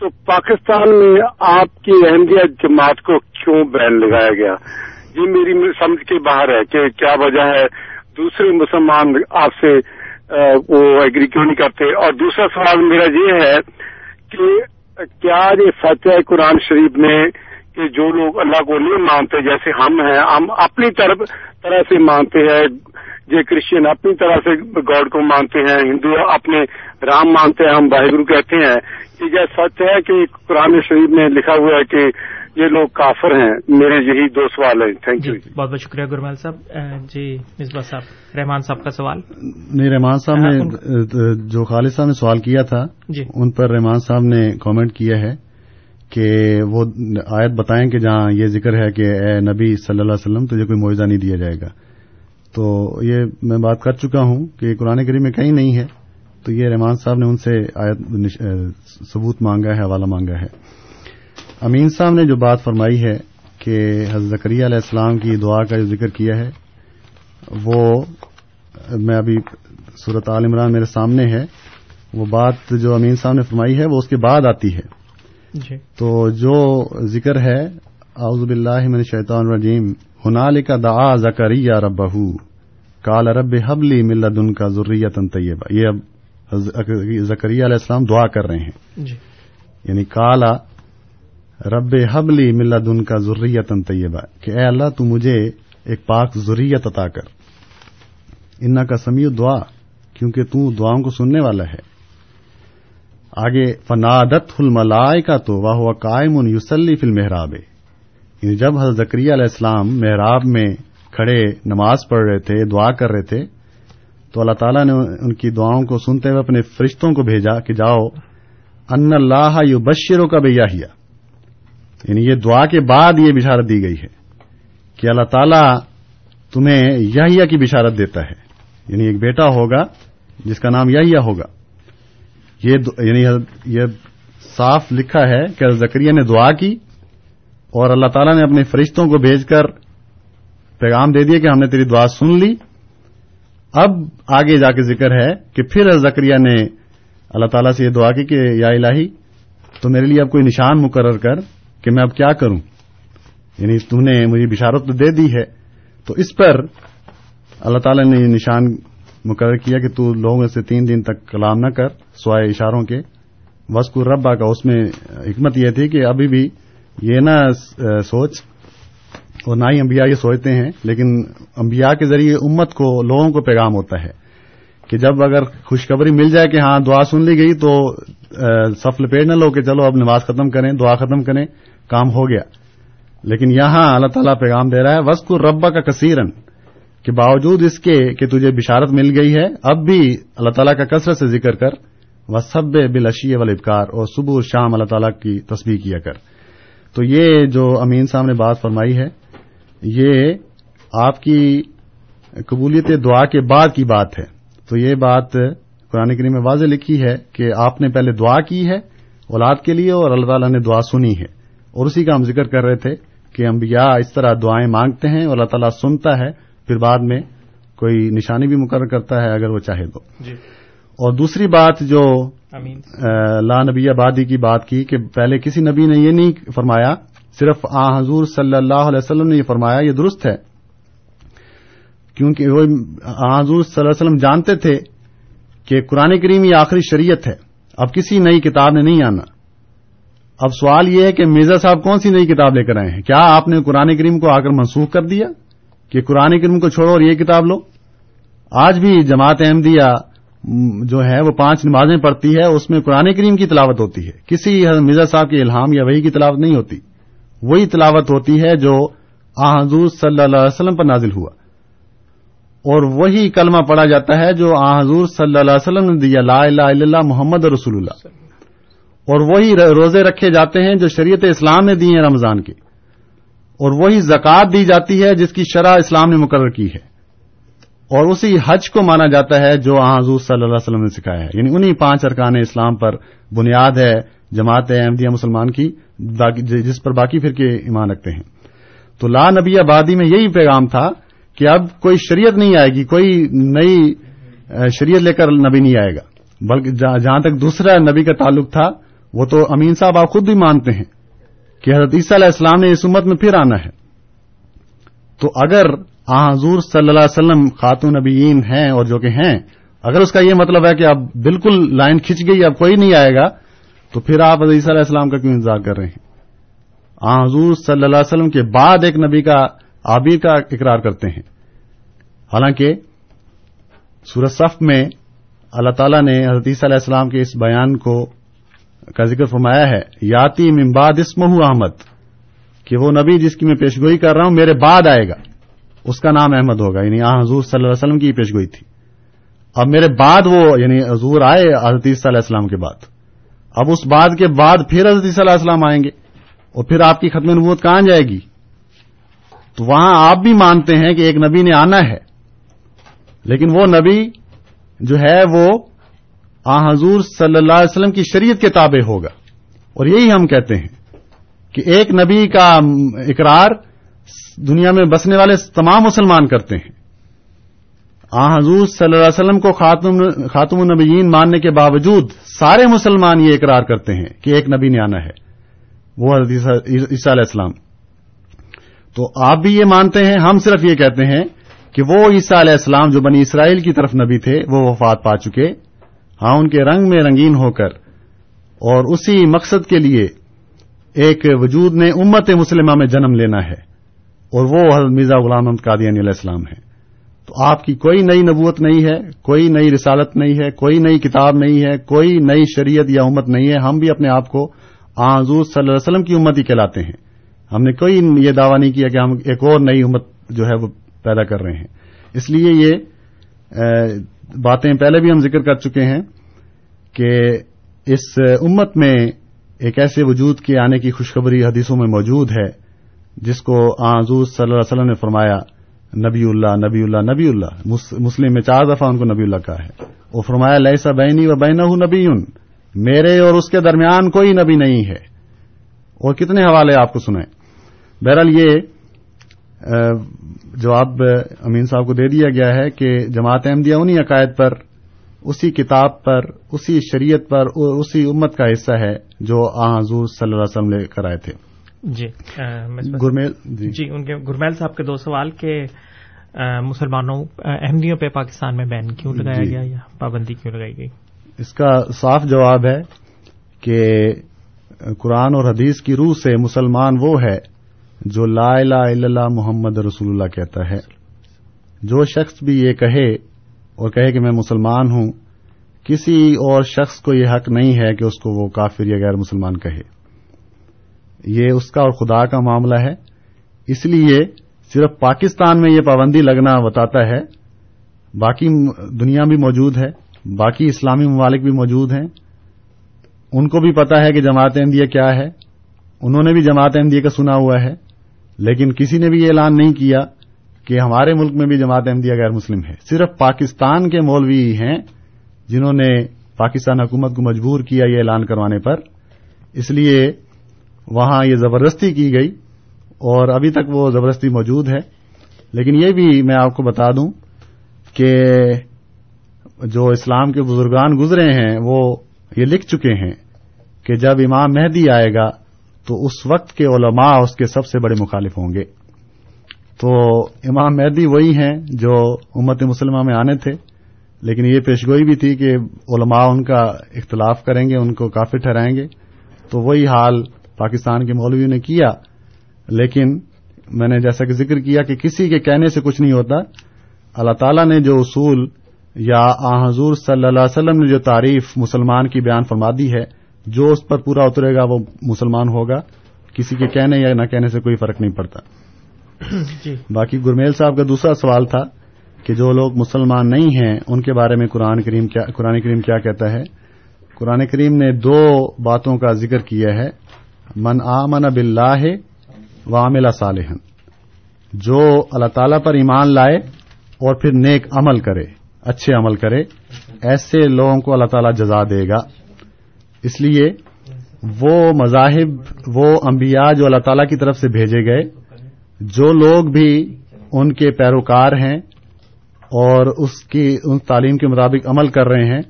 تو پاکستان میں آپ کی احمدیہ جماعت کو کیوں بین لگایا گیا؟ یہ میری سمجھ کے باہر ہے کہ کیا وجہ ہے۔ دوسرے مسلمان آپ سے وہ ایگری کیوں نہیں کرتے؟ اور دوسرا سوال میرا یہ ہے کہ کیا یہ سچ ہے قرآن شریف میں کہ جو لوگ اللہ کو نہیں مانتے، جیسے ہم ہیں، ہم اپنی طرف طرح سے مانتے ہیں۔ یہ کرسچن اپنی طرح سے گاڈ کو مانتے ہیں، ہندو اپنے رام مانتے ہیں، ہم واحر کہتے ہیں۔ کہ یہ سچ ہے کہ قرآن شریف میں لکھا ہوا ہے کہ یہ لوگ کافر ہیں میرے یہی دو سوال ہیں۔ تھینک جی یو بہت بہت شکریہ گرمیل صاحب۔ جی مصباح صاحب رحمان صاحب کا سوال۔ نہیں رحمان صاحب ہاں، نے جو خالد صاحب نے سوال کیا تھا جی۔ ان پر رحمان صاحب نے کامنٹ کیا ہے کہ وہ آیت بتائیں کہ جہاں یہ ذکر ہے کہ اے نبی صلی اللہ علیہ وسلم تجھے کوئی معاوضہ نہیں دیا جائے گا۔ تو یہ میں بات کر چکا ہوں کہ قرآن کریم میں کہیں نہیں ہے تو یہ رحمان صاحب نے ان سے آیت ثبوت مانگا ہے حوالہ مانگا ہے۔ امین صاحب نے جو بات فرمائی ہے کہ حضرت زکریہ علیہ السلام کی دعا کا جو ذکر کیا ہے وہ میں ابھی صورت عال عمران میرے سامنے ہے۔ وہ بات جو امین صاحب نے فرمائی ہے وہ اس کے بعد آتی ہے۔ جی۔ تو جو ذکر ہے اعوذ باللہ من الشیطان الرجیم ہنالک دعا زکریہ ربہ کال رب حبلی ملدن کا ضروریت طیبہ۔ یہ اب زکریہ علیہ السلام دعا کر رہے ہیں۔ جی۔ یعنی کالا رب حبلی ملدن کا ضروریت طیبہ، کہ اے اللہ تو مجھے ایک پاک ضروریت عطا کر۔ ان کا سمیع دعا کیونکہ تو دعاؤں کو سننے والا ہے۔ آگے فنادت الملائے کا تو واہ قائم یوسلی فل محراب یعنی جب حضرت زکریہ علیہ السلام محراب میں کھڑے نماز پڑھ رہے تھے، دعا کر رہے تھے، تو اللہ تعالیٰ نے ان کی دعاؤں کو سنتے ہوئے اپنے فرشتوں کو بھیجا کہ جاؤ، ان اللہ یو بشروں کا بھیا یعنی یہ دعا کے بعد یہ بشارت دی گئی ہے کہ اللہ تعالیٰ تمہیں یحییٰ کی بشارت دیتا ہے۔ یعنی ایک بیٹا ہوگا جس کا نام یحییٰ ہوگا۔ یہ یعنی یہ صاف لکھا ہے کہ زکریہ نے دعا کی اور اللہ تعالیٰ نے اپنے فرشتوں کو بھیج کر پیغام دے دیا کہ ہم نے تیری دعا سن لی۔ اب آگے جا کے ذکر ہے کہ پھر زکریہ نے اللہ تعالیٰ سے یہ دعا کی کہ یا الہی، تو میرے لیے اب کوئی نشان مقرر کر۔ کہ میں اب کیا کروں؟ یعنی تم نے مجھے بشارت تو دے دی ہے، تو اس پر اللہ تعالیٰ نے یہ نشان مقرر کیا کہ تو لوگوں سے تین دن تک کلام نہ کر، سوائے اشاروں کے۔ وسکر ربا کا اس میں حکمت یہ تھی کہ ابھی بھی یہ نہ سوچ، اور نہ ہی انبیاء یہ سوچتے ہیں، لیکن انبیاء کے ذریعے امت کو، لوگوں کو پیغام ہوتا ہے کہ جب اگر خوشخبری مل جائے کہ ہاں دعا سن لی گئی تو صف لپیٹ نہ لو کہ چلو اب نماز ختم کریں، دعا ختم کریں۔ کام ہو گیا۔ لیکن یہاں اللہ تعالیٰ پیغام دے رہا ہے وسکر ربا کا کثیرن کہ باوجود اس کے کہ تجھے بشارت مل گئی ہے، اب بھی اللہ تعالیٰ کا کثرت سے ذکر کر وہ سب بلاشی والابکار اور صبح شام اللہ تعالیٰ کی تصویر کیا کر۔ تو یہ جو امین صاحب نے بات فرمائی ہے، یہ آپ کی قبولیت دعا کے بعد کی بات ہے۔ تو یہ بات قرآن کریم میں واضح لکھی ہے کہ آپ نے پہلے دعا کی ہے اولاد کے لیے، اور اللہ تعالیٰ نے دعا سنی ہے۔ اور اسی کا ہم ذکر کر رہے تھے کہ انبیاء اس طرح دعائیں مانگتے ہیں اور اللہ تعالیٰ سنتا ہے پھر بعد میں کوئی نشانی بھی مقرر کرتا ہے اگر وہ چاہے تو۔ جی۔ اور دوسری بات جو لا نبی آبادی کی بات کی کہ پہلے کسی نبی نے یہ نہیں فرمایا صرف آ حضور صلی اللہ علیہ وسلم نے یہ فرمایا یہ درست ہے۔ کیونکہ وہ آ حضور صلی اللہ علیہ وسلم جانتے تھے کہ قرآن کریم یہ آخری شریعت ہے۔ اب کسی نئی کتاب نے نہیں آنا۔ اب سوال یہ ہے کہ مرزا صاحب کون سی نئی کتاب لے کر آئے ہیں؟ کیا آپ نے قرآن کریم کو آ کر منسوخ کر دیا؟ کہ قرآن کریم کو چھوڑو اور یہ کتاب لو؟ آج بھی جماعت احمدیہ جو ہے وہ پانچ نمازیں پڑھتی ہے، اس میں قرآن کریم کی تلاوت ہوتی ہے۔ کسی مرزا صاحب کے الہام یا وہی کی تلاوت نہیں ہوتی۔ وہی تلاوت ہوتی ہے جو آ حضور صلی اللہ علیہ وسلم پر نازل ہوا۔ اور وہی کلمہ پڑھا جاتا ہے جو آ حضور صلی اللہ علیہ وسلم نے دیا، لا الہ الا اللہ محمد رسول اللہ۔ اور وہی روزے رکھے جاتے ہیں جو شریعت اسلام نے دی ہیں رمضان کے۔ اور وہی زکوٰۃ دی جاتی ہے جس کی شرح اسلام نے مقرر کی ہے۔ اور اسی حج کو مانا جاتا ہے جو حضور صلی اللہ علیہ وسلم نے سکھایا ہے۔ یعنی انہی پانچ ارکان اسلام پر بنیاد ہے جماعت احمدیہ مسلمان کی جس پر باقی فرقے ایمان رکھتے ہیں۔ تو لا نبی آبادی میں یہی پیغام تھا کہ اب کوئی شریعت نہیں آئے گی، کوئی نئی شریعت لے کر نبی نہیں آئے گا۔ بلکہ جہاں تک دوسرا نبی کا تعلق تھا وہ تو امین صاحب آپ خود بھی مانتے ہیں کہ حضرت عیسیٰ علیہ السلام نے اس امت میں پھر آنا ہے۔ تو اگر آ حضور صلی اللہ علیہ وسلم خاتون نبیین ہیں اور جو کہ ہیں، اگر اس کا یہ مطلب ہے کہ اب بالکل لائن کھچ گئی، اب کوئی نہیں آئے گا، تو پھر آپ حضرت عیسیٰ علیہ السلام کا کیوں انتظار کر رہے ہیں؟ آ حضور صلی اللہ علیہ وسلم کے بعد ایک نبی کا آبیر کا اقرار کرتے ہیں۔ حالانکہ سورج صف میں اللہ تعالیٰ نے حضرت عیسیٰ علیہ السلام کے اس بیان کو کا ذکر فرمایا ہے، یاتی ممباد اسمہ احمد، کہ وہ نبی جس کی میں پیشگوئی کر رہا ہوں، میرے بعد آئے گا۔ اس کا نام احمد ہوگا یعنی آ حضور صلی اللہ علیہ وسلم کی پیشگوئی تھی۔ اب میرے بعد وہ یعنی حضور آئے حضرت عیسیٰ علیہ السلام کے بعد۔ اب اس بعد کے بعد پھر حضرت عیسیٰ علیہ السلام آئیں گے، اور پھر آپ کی ختم نبوت کہاں جائے گی؟ تو وہاں آپ بھی مانتے ہیں کہ ایک نبی نے آنا ہے، لیکن وہ نبی جو ہے وہ آ حضور صلی اللہ علیہ وسلم کی شریعت کے تابع ہوگا۔ اور یہی ہم کہتے ہیں کہ ایک نبی کا اقرار دنیا میں بسنے والے تمام مسلمان کرتے ہیں۔ آ حضور صلی اللہ علیہ وسلم کو خاتم خاتم النبیین ماننے کے باوجود سارے مسلمان یہ اقرار کرتے ہیں کہ ایک نبی نے آنا ہے۔ وہ حضرت عیسیٰ عیسیٰ علیہ السلام۔ تو آپ بھی یہ مانتے ہیں، ہم صرف یہ کہتے ہیں کہ وہ عیسیٰ علیہ السلام جو بنی اسرائیل کی طرف نبی تھے، وہ وفات پا چکے۔ ہاں ان کے رنگ میں رنگین ہو کر۔ اور اسی مقصد کے لیے ایک وجود نے امت مسلمہ میں جنم لینا ہے۔ اور وہ حضرت مرزا غلام احمد قادیانی علیہ السلام ہے تو آپ کی کوئی نئی نبوت نہیں ہے، کوئی نئی رسالت نہیں ہے، کوئی نئی کتاب نہیں ہے، کوئی نئی شریعت یا امت نہیں ہے۔ ہم بھی اپنے آپ کو آ حضور صلی اللہ علیہ وسلم کی امت ہی کہلاتے ہیں۔ ہم نے کوئی یہ دعویٰ نہیں کیا کہ ہم ایک اور نئی امت جو ہے وہ پیدا کر رہے ہیں۔ اس لیے یہ باتیں پہلے بھی ہم ذکر کر چکے ہیں کہ اس امت میں ایک ایسے وجود کے آنے کی خوشخبری حدیثوں میں موجود ہے، جس کو آ صلی اللہ علیہ وسلم نے فرمایا، نبی اللہ نبی اللہ نبی اللہ۔ مسلم میں چار دفعہ ان کو نبی اللہ کہا ہے۔ وہ فرمایا لئیسا بینی و بین نبی میرے اور اس کے درمیان کوئی نبی نہیں ہے۔ اور کتنے حوالے آپ کو سنائیں۔ بہرحال یہ جواب امین صاحب کو دے دیا گیا ہے کہ جماعت احمدیہ انہی عقائد پر اسی کتاب پر اسی شریعت پر اور اسی امت کا حصہ ہے جو آ حضور صلی اللہ علیہ وسلم لے کر آئے تھے۔ جی گرمیل جی۔ جی ان کے گرمیل صاحب کے دو سوال کہ آ، مسلمانوں احمدیوں پہ پاکستان میں بین کیوں لگایا جی۔ گیا یا پابندی کیوں لگائی گئی؟ اس کا صاف جواب ہے کہ قرآن اور حدیث کی روح سے مسلمان وہ ہے جو لا الہ الا اللہ محمد رسول اللہ کہتا ہے۔ جو شخص بھی یہ کہے اور کہے کہ میں مسلمان ہوں، کسی اور شخص کو یہ حق نہیں ہے کہ اس کو وہ کافر یا غیر مسلمان کہے۔ یہ اس کا اور خدا کا معاملہ ہے۔ اس لیے صرف پاکستان میں یہ پابندی لگنا بتاتا ہے۔ باقی دنیا بھی موجود ہے، باقی اسلامی ممالک بھی موجود ہیں۔ ان کو بھی پتا ہے کہ جماعت احمدیہ کیا ہے۔ انہوں نے بھی جماعت احمدیہ کا سنا ہوا ہے۔ لیکن کسی نے بھی یہ اعلان نہیں کیا کہ ہمارے ملک میں بھی جماعت احمدیہ غیر مسلم ہے۔ صرف پاکستان کے مولوی ہیں جنہوں نے پاکستان حکومت کو مجبور کیا یہ اعلان کروانے پر۔ اس لیے وہاں یہ زبردستی کی گئی اور ابھی تک وہ زبردستی موجود ہے۔ لیکن یہ بھی میں آپ کو بتا دوں کہ جو اسلام کے بزرگان گزرے ہیں وہ یہ لکھ چکے ہیں کہ جب امام مہدی آئے گا تو اس وقت کے علماء اس کے سب سے بڑے مخالف ہوں گے۔ تو امام مہدی وہی ہیں جو امت مسلمہ میں آنے تھے، لیکن یہ پیشگوئی بھی تھی کہ علماء ان کا اختلاف کریں گے، ان کو کافی ٹھہرائیں گے۔ تو وہی حال پاکستان کے مولویوں نے کیا، لیکن میں نے جیسا کہ ذکر کیا کہ کسی کے کہنے سے کچھ نہیں ہوتا۔ اللہ تعالیٰ نے جو اصول یا آ حضور صلی اللہ علیہ وسلم نے جو تعریف مسلمان کی بیان فرما دی ہے جو اس پر پورا اترے گا وہ مسلمان ہوگا۔ کسی کے کہنے یا نہ کہنے سے کوئی فرق نہیں پڑتا۔ جی۔ باقی گرمیل صاحب کا دوسرا سوال تھا کہ جو لوگ مسلمان نہیں ہیں ان کے بارے میں قرآن کریم کیا قرآن کریم کیا کہتا ہے؟ قرآن کریم نے دو باتوں کا ذکر کیا ہے۔ من آمن باللہ وعمل صالحن جو اللہ تعالی پر ایمان لائے اور پھر نیک عمل کرے اچھے عمل کرے ایسے لوگوں کو اللہ تعالی جزا دے گا۔ اس لیے وہ مذاہب، وہ انبیاء جو اللہ تعالی کی طرف سے بھیجے گئے، جو لوگ بھی ان کے پیروکار ہیں اور اس کی ان تعلیم کے مطابق عمل کر رہے ہیں،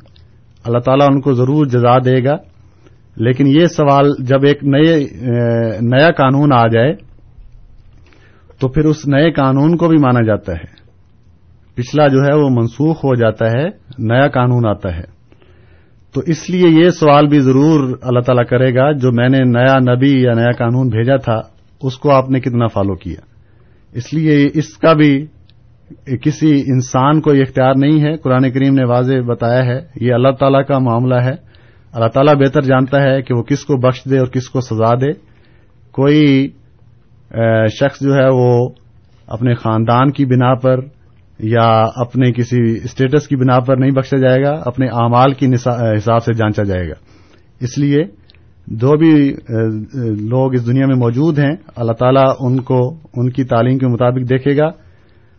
اللہ تعالیٰ ان کو ضرور جزا دے گا۔ لیکن یہ سوال جب ایک نئے نیا قانون آ جائے، تو پھر اس نئے قانون کو بھی مانا جاتا ہے۔ پچھلا جو ہے وہ منسوخ ہو جاتا ہے، نیا قانون آتا ہے۔ تو اس لیے یہ سوال بھی ضرور اللہ تعالیٰ کرے گا، جو میں نے نیا نبی یا نیا قانون بھیجا تھا، اس کو آپ نے کتنا فالو کیا؟ اس لیے اس کا بھی کسی انسان کو یہ اختیار نہیں ہے۔ قرآن کریم نے واضح بتایا ہے، یہ اللہ تعالیٰ کا معاملہ ہے۔ اللہ تعالیٰ بہتر جانتا ہے کہ وہ کس کو بخش دے اور کس کو سزا دے۔ کوئی شخص جو ہے وہ اپنے خاندان کی بنا پر یا اپنے کسی اسٹیٹس کی بنا پر نہیں بخشا جائے گا، اپنے اعمال کی حساب سے جانچا جائے گا۔ اس لیے جو بھی لوگ اس دنیا میں موجود ہیں، اللہ تعالیٰ ان کو، ان کی تعلیم کے مطابق دیکھے گا،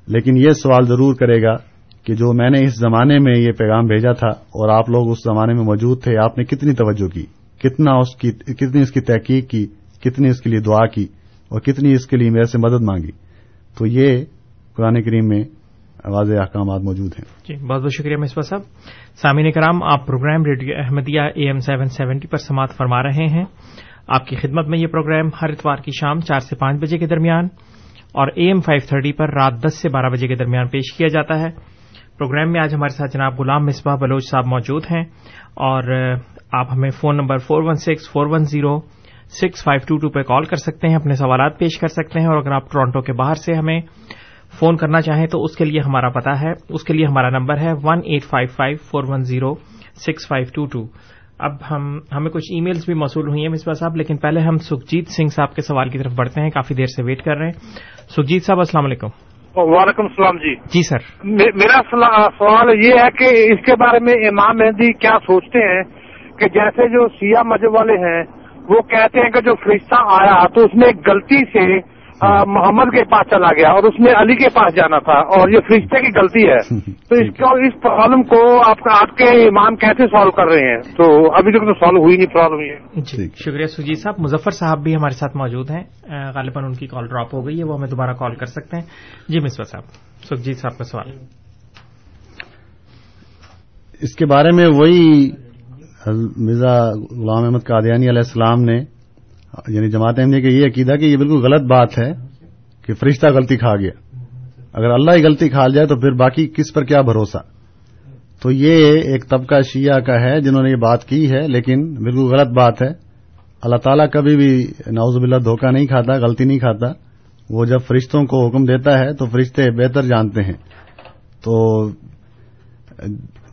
لیکن یہ سوال ضرور کرے گا کہ جو میں نے اس زمانے میں یہ پیغام بھیجا تھا اور آپ لوگ اس زمانے میں موجود تھے، آپ نے کتنی توجہ کی؟ کتنا اس کی، کتنی اس کی تحقیق کی؟ کتنی اس کے لیے دعا کی؟ اور کتنی اس کے لیے میرے سے مدد مانگی؟ تو یہ قرآن کریم میں واضح احکامات موجود ہیں۔ جی بہت بہت شکریہ مصباح صاحب۔ سامعین کرام، آپ programme radio Ahmadiyya A M seven seventy پر سماعت فرما رہے ہیں۔ آپ کی خدمت میں یہ پروگرام ہر اتوار کی شام چار سے پانچ بجے کے درمیان اور اے ایم فائیو تھرٹی پر رات دس سے بارہ بجے کے درمیان پیش کیا جاتا ہے۔ پروگرام میں آج ہمارے ساتھ جناب غلام مصباح بلوچ صاحب موجود ہیں اور آپ ہمیں phone number four one six four one zero six five two two پہ کال کر سکتے ہیں، اپنے سوالات پیش کر سکتے ہیں اور اگر آپ ٹورانٹو کے باہر سے ہمیں فون کرنا چاہیں تو اس کے لیے ہمارا پتا ہے اس کے لیے ہمارا نمبر ہے one eight five five four one zero six five two two اب ہم ہمیں کچھ ای میلز بھی موصول ہوئی ہیں مصباح صاحب لیکن پہلے ہم سکھجیت سنگھ صاحب کے سوال کی طرف بڑھتے ہیں کافی دیر سے ویٹ کر رہے ہیں۔ سکھجیت صاحب السلام علیکم۔ وعلیکم السلام جی۔ جی سر۔ میرا سوال یہ ہے کہ اس کے بارے میں امام مہندی کیا سوچتے ہیں کہ جیسے جو سیاہ مذہب والے ہیں وہ کہتے ہیں کہ جو فرشتہ آیا تو اس میں غلطی سے محمد کے پاس چلا گیا اور اس میں علی کے پاس جانا تھا اور یہ فرشتے کی غلطی ہے۔ (laughs) تو اس کو اس پرابلم کو آپ آپ کے امام کیسے سالو کر رہے ہیں؟ تو ابھی تک تو سالو ہوئی نہیں پرابلم یہ۔ جی۔ شکریہ سجیت صاحب۔ مظفر صاحب بھی ہمارے ساتھ موجود ہیں۔ غالباً ان کی کال ڈراپ ہو گئی ہے وہ ہمیں دوبارہ کال کر سکتے ہیں۔ جی مصور صاحب سکھجیت صاحب کا سوال۔ اس کے بارے میں وہی مرزا غلام احمد قادیانی علیہ السلام نے یعنی جماعت احمدیہ کا یہ عقیدہ کہ یہ بالکل غلط بات ہے کہ فرشتہ غلطی کھا گیا۔ اگر اللہ ہی غلطی کھا جائے تو پھر باقی کس پر کیا بھروسہ؟ تو یہ ایک طبقہ شیعہ کا ہے جنہوں نے یہ بات کی ہے، لیکن بالکل غلط بات ہے۔ اللہ تعالیٰ کبھی بھی ناؤز باللہ دھوکہ نہیں کھاتا، غلطی نہیں کھاتا۔ وہ جب فرشتوں کو حکم دیتا ہے تو فرشتے بہتر جانتے ہیں۔ تو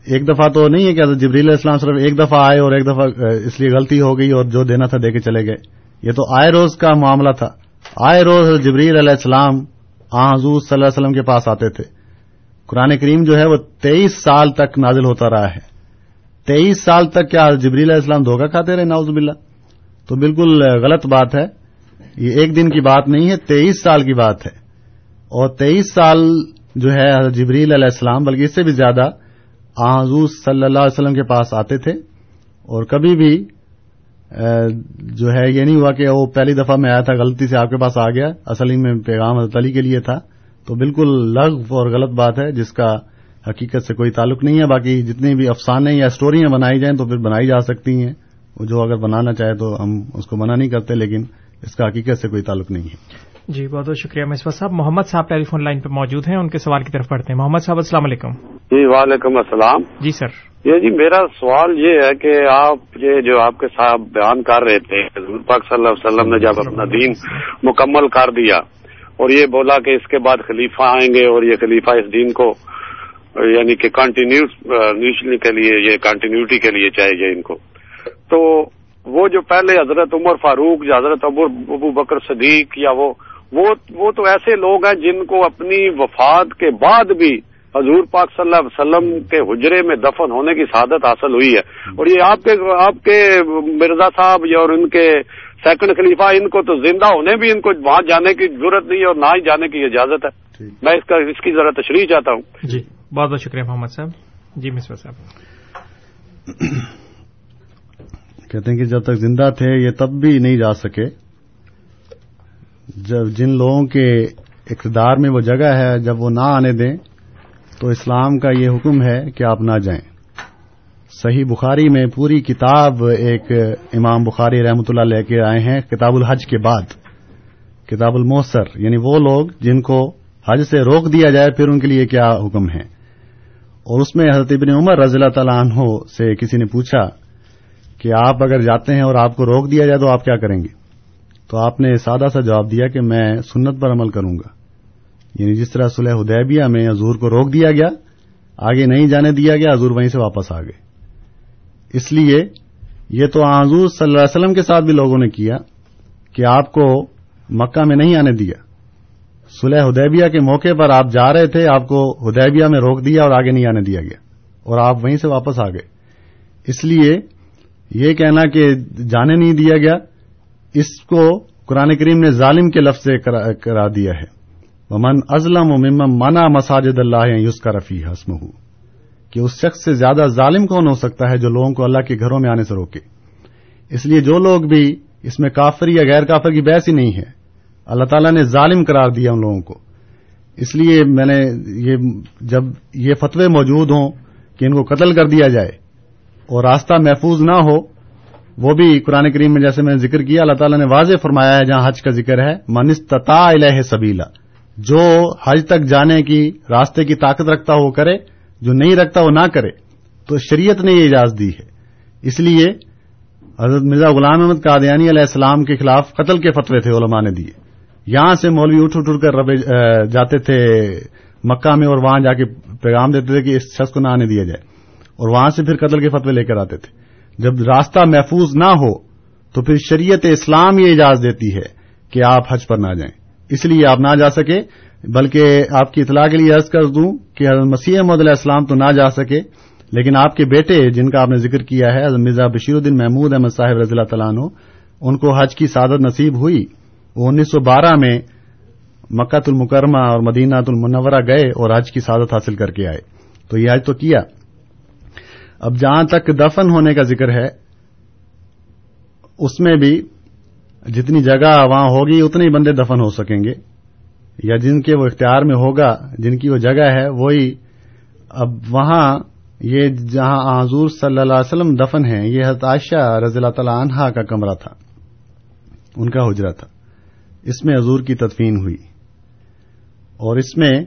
ایک دفعہ تو نہیں ہے کہ جبریل اسلام صرف ایک دفعہ آئے اور ایک دفعہ اس لیے غلطی ہو گئی اور جو دینا تھا دے کے چلے گئے۔ یہ تو آئے روز کا معاملہ تھا۔ آئے روز جبریل علیہ السلام حضور صلی اللہ علیہ وسلم کے پاس آتے تھے۔ قرآن کریم جو ہے وہ تیئیس سال تک نازل ہوتا رہا ہے۔ تیئیس سال تک کیا جبریل علیہ السلام دھوکہ کھاتے رہے؟ ناؤز باللہ۔ تو بالکل غلط بات ہے۔ یہ ایک دن کی بات نہیں ہے، تیئیس سال کی بات ہے۔ اور تیئیس سال جو ہے جبریل علیہ السلام، بلکہ اس سے بھی زیادہ حضور صلی اللہ علیہ وسلم کے پاس آتے تھے۔ اور کبھی بھی جو ہے یہ نہیں ہوا کہ وہ پہلی دفعہ میں آیا تھا، غلطی سے آپ کے پاس آ گیا۔ اصل میں پیغام حضرت علی کے لیے تھا۔ تو بالکل لغ اور غلط بات ہے، جس کا حقیقت سے کوئی تعلق نہیں ہے۔ باقی جتنی بھی افسانے یا اسٹوریاں بنائی جائیں تو پھر بنائی جا سکتی ہیں۔ جو اگر بنانا چاہے تو ہم اس کو منع نہیں کرتے، لیکن اس کا حقیقت سے کوئی تعلق نہیں ہے۔ جی بہت بہت شکریہ مصباح صاحب۔ محمد صاحب ٹیلی فون لائن پہ موجود ہیں ان کے سوال کی طرف پڑھتے ہیں۔ محمد صاحب السلام علیکم۔ جی وعلیکم السلام۔ جی سر۔ یہ جی میرا سوال یہ ہے کہ آپ یہ جو آپ کے صاحب بیان کر رہے تھے حضور پاک صلی اللہ علیہ وسلم نے جب اپنا دین مکمل کر دیا اور یہ بولا کہ اس کے بعد خلیفہ آئیں گے اور یہ خلیفہ اس دین کو یعنی کہ کنٹینیوشن کے لیے یہ کنٹینیوٹی کے لیے چاہیے ان کو۔ تو وہ جو پہلے حضرت عمر فاروق یا حضرت ابو بکر صدیق یا وہ وہ تو ایسے لوگ ہیں جن کو اپنی وفات کے بعد بھی حضور پاک صلی اللہ علیہ وسلم کے حجرے میں دفن ہونے کی سعادت حاصل ہوئی ہے۔ اور یہ آپ کے آپ کے مرزا صاحب یا اور ان کے سیکنڈ خلیفہ ان کو تو زندہ ہونے بھی ان کو وہاں جانے کی ضرورت نہیں ہے اور نہ ہی جانے کی اجازت ہے۔ میں اس کا اس کی ذرا تشریح چاہتا ہوں۔ جی بہت بہت شکریہ محمد صاحب۔ جی مصور صاحب۔ کہتے ہیں کہ جب تک زندہ تھے یہ تب بھی نہیں جا سکے۔ جب جن لوگوں کے اقتدار میں وہ جگہ ہے، جب وہ نہ آنے دیں، تو اسلام کا یہ حکم ہے کہ آپ نہ جائیں۔ صحیح بخاری میں پوری کتاب ایک امام بخاری رحمۃ اللہ لے کے آئے ہیں، کتاب الحج کے بعد۔ کتاب الموسر یعنی وہ لوگ جن کو حج سے روک دیا جائے، پھر ان کے لیے کیا حکم ہے؟ اور اس میں حضرت ابن عمر رضی اللہ تعالیٰ عنہ سے کسی نے پوچھا کہ آپ اگر جاتے ہیں اور آپ کو روک دیا جائے تو آپ کیا کریں گے؟ تو آپ نے سادہ سا جواب دیا کہ میں سنت پر عمل کروں گا۔ یعنی جس طرح صلح حدیبیہ میں حضور کو روک دیا گیا، آگے نہیں جانے دیا گیا، حضور وہیں سے واپس آ گئے۔ اس لیے یہ تو حضور صلی اللہ علیہ وسلم کے ساتھ بھی لوگوں نے کیا کہ آپ کو مکہ میں نہیں آنے دیا۔ صلح حدیبیہ کے موقع پر آپ جا رہے تھے، آپ کو حدیبیہ میں روک دیا اور آگے نہیں آنے دیا گیا۔ اور آپ وہیں سے واپس آ گئے۔ اس لیے یہ کہنا کہ جانے نہیں دیا گیا اس کو قرآن کریم نے ظالم کے لفظ سے کرا دیا ہے۔ ومن ازلم و ممم منا مساجد اللہ یوس کا رفیع حسم ہوں کہ اس شخص سے زیادہ ظالم کون ہو سکتا ہے جو لوگوں کو اللہ کے گھروں میں آنے سے روکے۔ اس لیے جو لوگ بھی اس میں کافر یا غیر کافر کی بحث ہی نہیں ہے۔ اللہ تعالیٰ نے ظالم قرار دیا ان لوگوں کو۔ اس لیے میں نے یہ جب یہ فتوے موجود ہوں کہ ان کو قتل کر دیا جائے اور راستہ محفوظ نہ ہو وہ بھی قرآن کریم میں جیسے میں نے ذکر کیا، اللہ تعالیٰ نے واضح فرمایا ہے جہاں حج کا ذکر ہے منستتا الہ سبیلا جو حج تک جانے کی راستے کی طاقت رکھتا ہو کرے، جو نہیں رکھتا وہ نہ کرے۔ تو شریعت نے یہ اجازت دی ہے۔ اس لیے حضرت مرزا غلام احمد قادیانی علیہ السلام کے خلاف قتل کے فتوے تھے، علماء نے دیے۔ یہاں سے مولوی اٹھ اٹھ کر جاتے تھے مکہ میں اور وہاں جا کے پیغام دیتے تھے کہ اس شخص کو نہ آنے دیا جائے۔ اور وہاں سے پھر قتل کے فتوے لے کر آتے تھے۔ جب راستہ محفوظ نہ ہو تو پھر شریعت اسلام یہ اجازت دیتی ہے کہ آپ حج پر نہ جائیں۔ اس لیے آپ نہ جا سکے، بلکہ آپ کی اطلاع کے لیے عرض کر دوں کہ حضرت مسیح محمد علیہ السلام تو نہ جا سکے، لیکن آپ کے بیٹے جن کا آپ نے ذکر کیا ہے، حضرت مرزا بشیر الدین محمود احمد صاحب رضی اللہ تعالیٰ عنہ، ان کو حج کی سعادت نصیب ہوئی۔ وہ انیس سو بارہ میں مکت المکرمہ اور مدینہ المنورہ گئے اور حج کی سعادت حاصل کر کے آئے۔ تو یہ حج تو کیا۔ اب جہاں تک دفن ہونے کا ذکر ہے، اس میں بھی جتنی جگہ وہاں ہوگی، اتنے ہی بندے دفن ہو سکیں گے۔ یا جن کے وہ اختیار میں ہوگا، جن کی وہ جگہ ہے، وہی اب وہاں یہ جہاں حضور صلی اللہ علیہ وسلم دفن ہیں، یہ حضرت عائشہ رضی اللہ تعالی عنہا کا کمرہ تھا۔ ان کا حجرہ تھا۔ اس میں حضور کی تدفین ہوئی۔ اور اس میں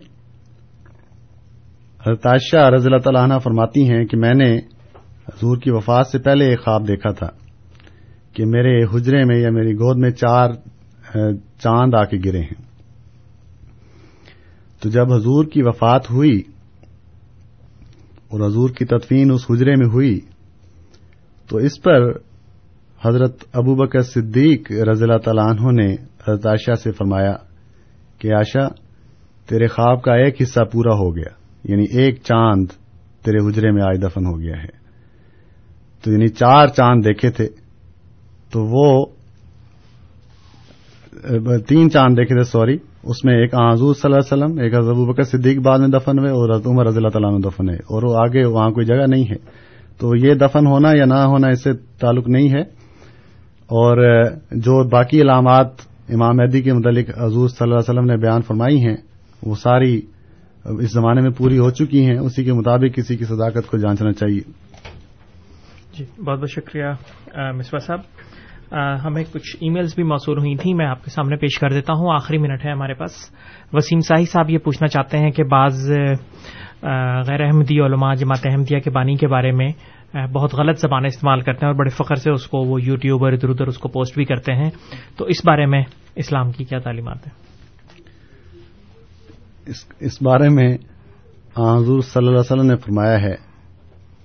حضرت عائشہ رضی اللہ تعالیٰ عنہ فرماتی ہیں کہ میں نے حضور کی وفات سے پہلے ایک خواب دیکھا تھا کہ میرے حجرے میں یا میری گود میں چار چاند آ کے گرے ہیں۔ تو جب حضور کی وفات ہوئی اور حضور کی تدفین اس حجرے میں ہوئی تو اس پر حضرت ابو بکر صدیق رضی اللہ تعالیٰ عنہ نے حضرت عائشہ سے فرمایا کہ عائشہ، تیرے خواب کا ایک حصہ پورا ہو گیا۔ یعنی ایک چاند تیرے حجرے میں آج دفن ہو گیا ہے۔ تو یعنی چار چاند دیکھے تھے، تو وہ، تین چاند دیکھے تھے، سوری، اس میں ایک حضور صلی اللہ علیہ وسلم، ایک ابو بکر صدیق بعد میں دفن ہوئے، اور عمر رضی اللہ تعالیٰ میں دفن ہے اور وہ آگے وہاں کوئی جگہ نہیں ہے۔ تو یہ دفن ہونا یا نہ ہونا اس سے تعلق نہیں ہے۔ اور جو باقی علامات امام مہدی کے متعلق حضور صلی اللہ علیہ وسلم نے بیان فرمائی ہیں، وہ ساری اس زمانے میں پوری ہو چکی ہیں، اسی کے مطابق کسی کی صداقت کو جانچنا چاہیے۔ جی بہت بہت شکریہ مصباح صاحب۔ ہمیں کچھ ای میلز بھی موصول ہوئی تھیں، میں آپ کے سامنے پیش کر دیتا ہوں۔ آخری منٹ ہے ہمارے پاس۔ وسیم ساہی صاحب یہ پوچھنا چاہتے ہیں کہ بعض غیر احمدی علماء جماعت احمدیہ کے بانی کے بارے میں بہت غلط زبانیں استعمال کرتے ہیں اور بڑے فخر سے اس کو وہ یوٹیوب اور ادھر ادھر اس کو پوسٹ بھی کرتے ہیں۔ تو اس بارے میں اسلام کی کیا تعلیمات ہیں؟ اس بارے میں حضور صلی اللہ علیہ وسلم نے فرمایا ہے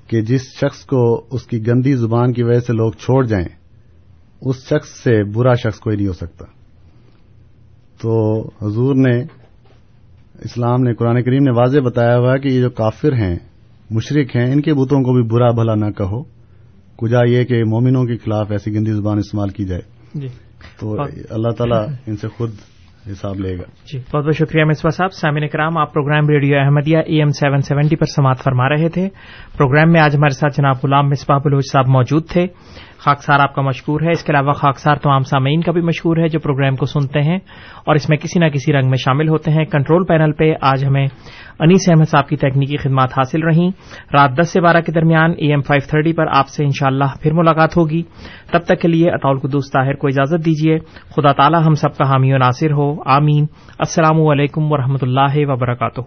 کہ جس شخص کو اس کی گندی زبان کی وجہ سے لوگ چھوڑ جائیں اس شخص سے برا شخص کوئی نہیں ہو سکتا۔ تو حضور نے اسلام نے قرآن کریم نے واضح بتایا ہوا کہ یہ جو کافر ہیں مشرق ہیں ان کے بتوں کو بھی برا بھلا نہ کہو۔ کجا یہ کہ مومنوں کے خلاف ایسی گندی زبان استعمال کی جائے۔ جی۔ تو اللہ تعالیٰ ان سے خود حساب لے گا۔ جی بہت بہت شکریہ مصباح صاحب۔ سامعین کرام آپ programme radio Ahmadiyya A M seven seventy پر سماعت فرما رہے تھے۔ پروگرام میں آج ہمارے ساتھ جناب غلام مصباح بلوچ صاحب موجود تھے۔ خاکسار آپ کا مشکور ہے۔ اس کے علاوہ خاکسار تمام سامعین کا بھی مشکور ہے جو پروگرام کو سنتے ہیں اور اس میں کسی نہ کسی رنگ میں شامل ہوتے ہیں۔ کنٹرول پینل پہ آج ہمیں انیس احمد صاحب کی تکنیکی خدمات حاصل رہیں۔ رات دس سے بارہ کے درمیان اے ایم فائیو تھرٹی پر آپ سے انشاءاللہ پھر ملاقات ہوگی۔ تب تک کے لیے اطول قدوس طاہر کو اجازت دیجیے۔ خدا تعالی ہم سب کا حامی و ناصر ہو۔ آمین۔ السلام علیکم ورحمۃ اللہ وبرکاتہ۔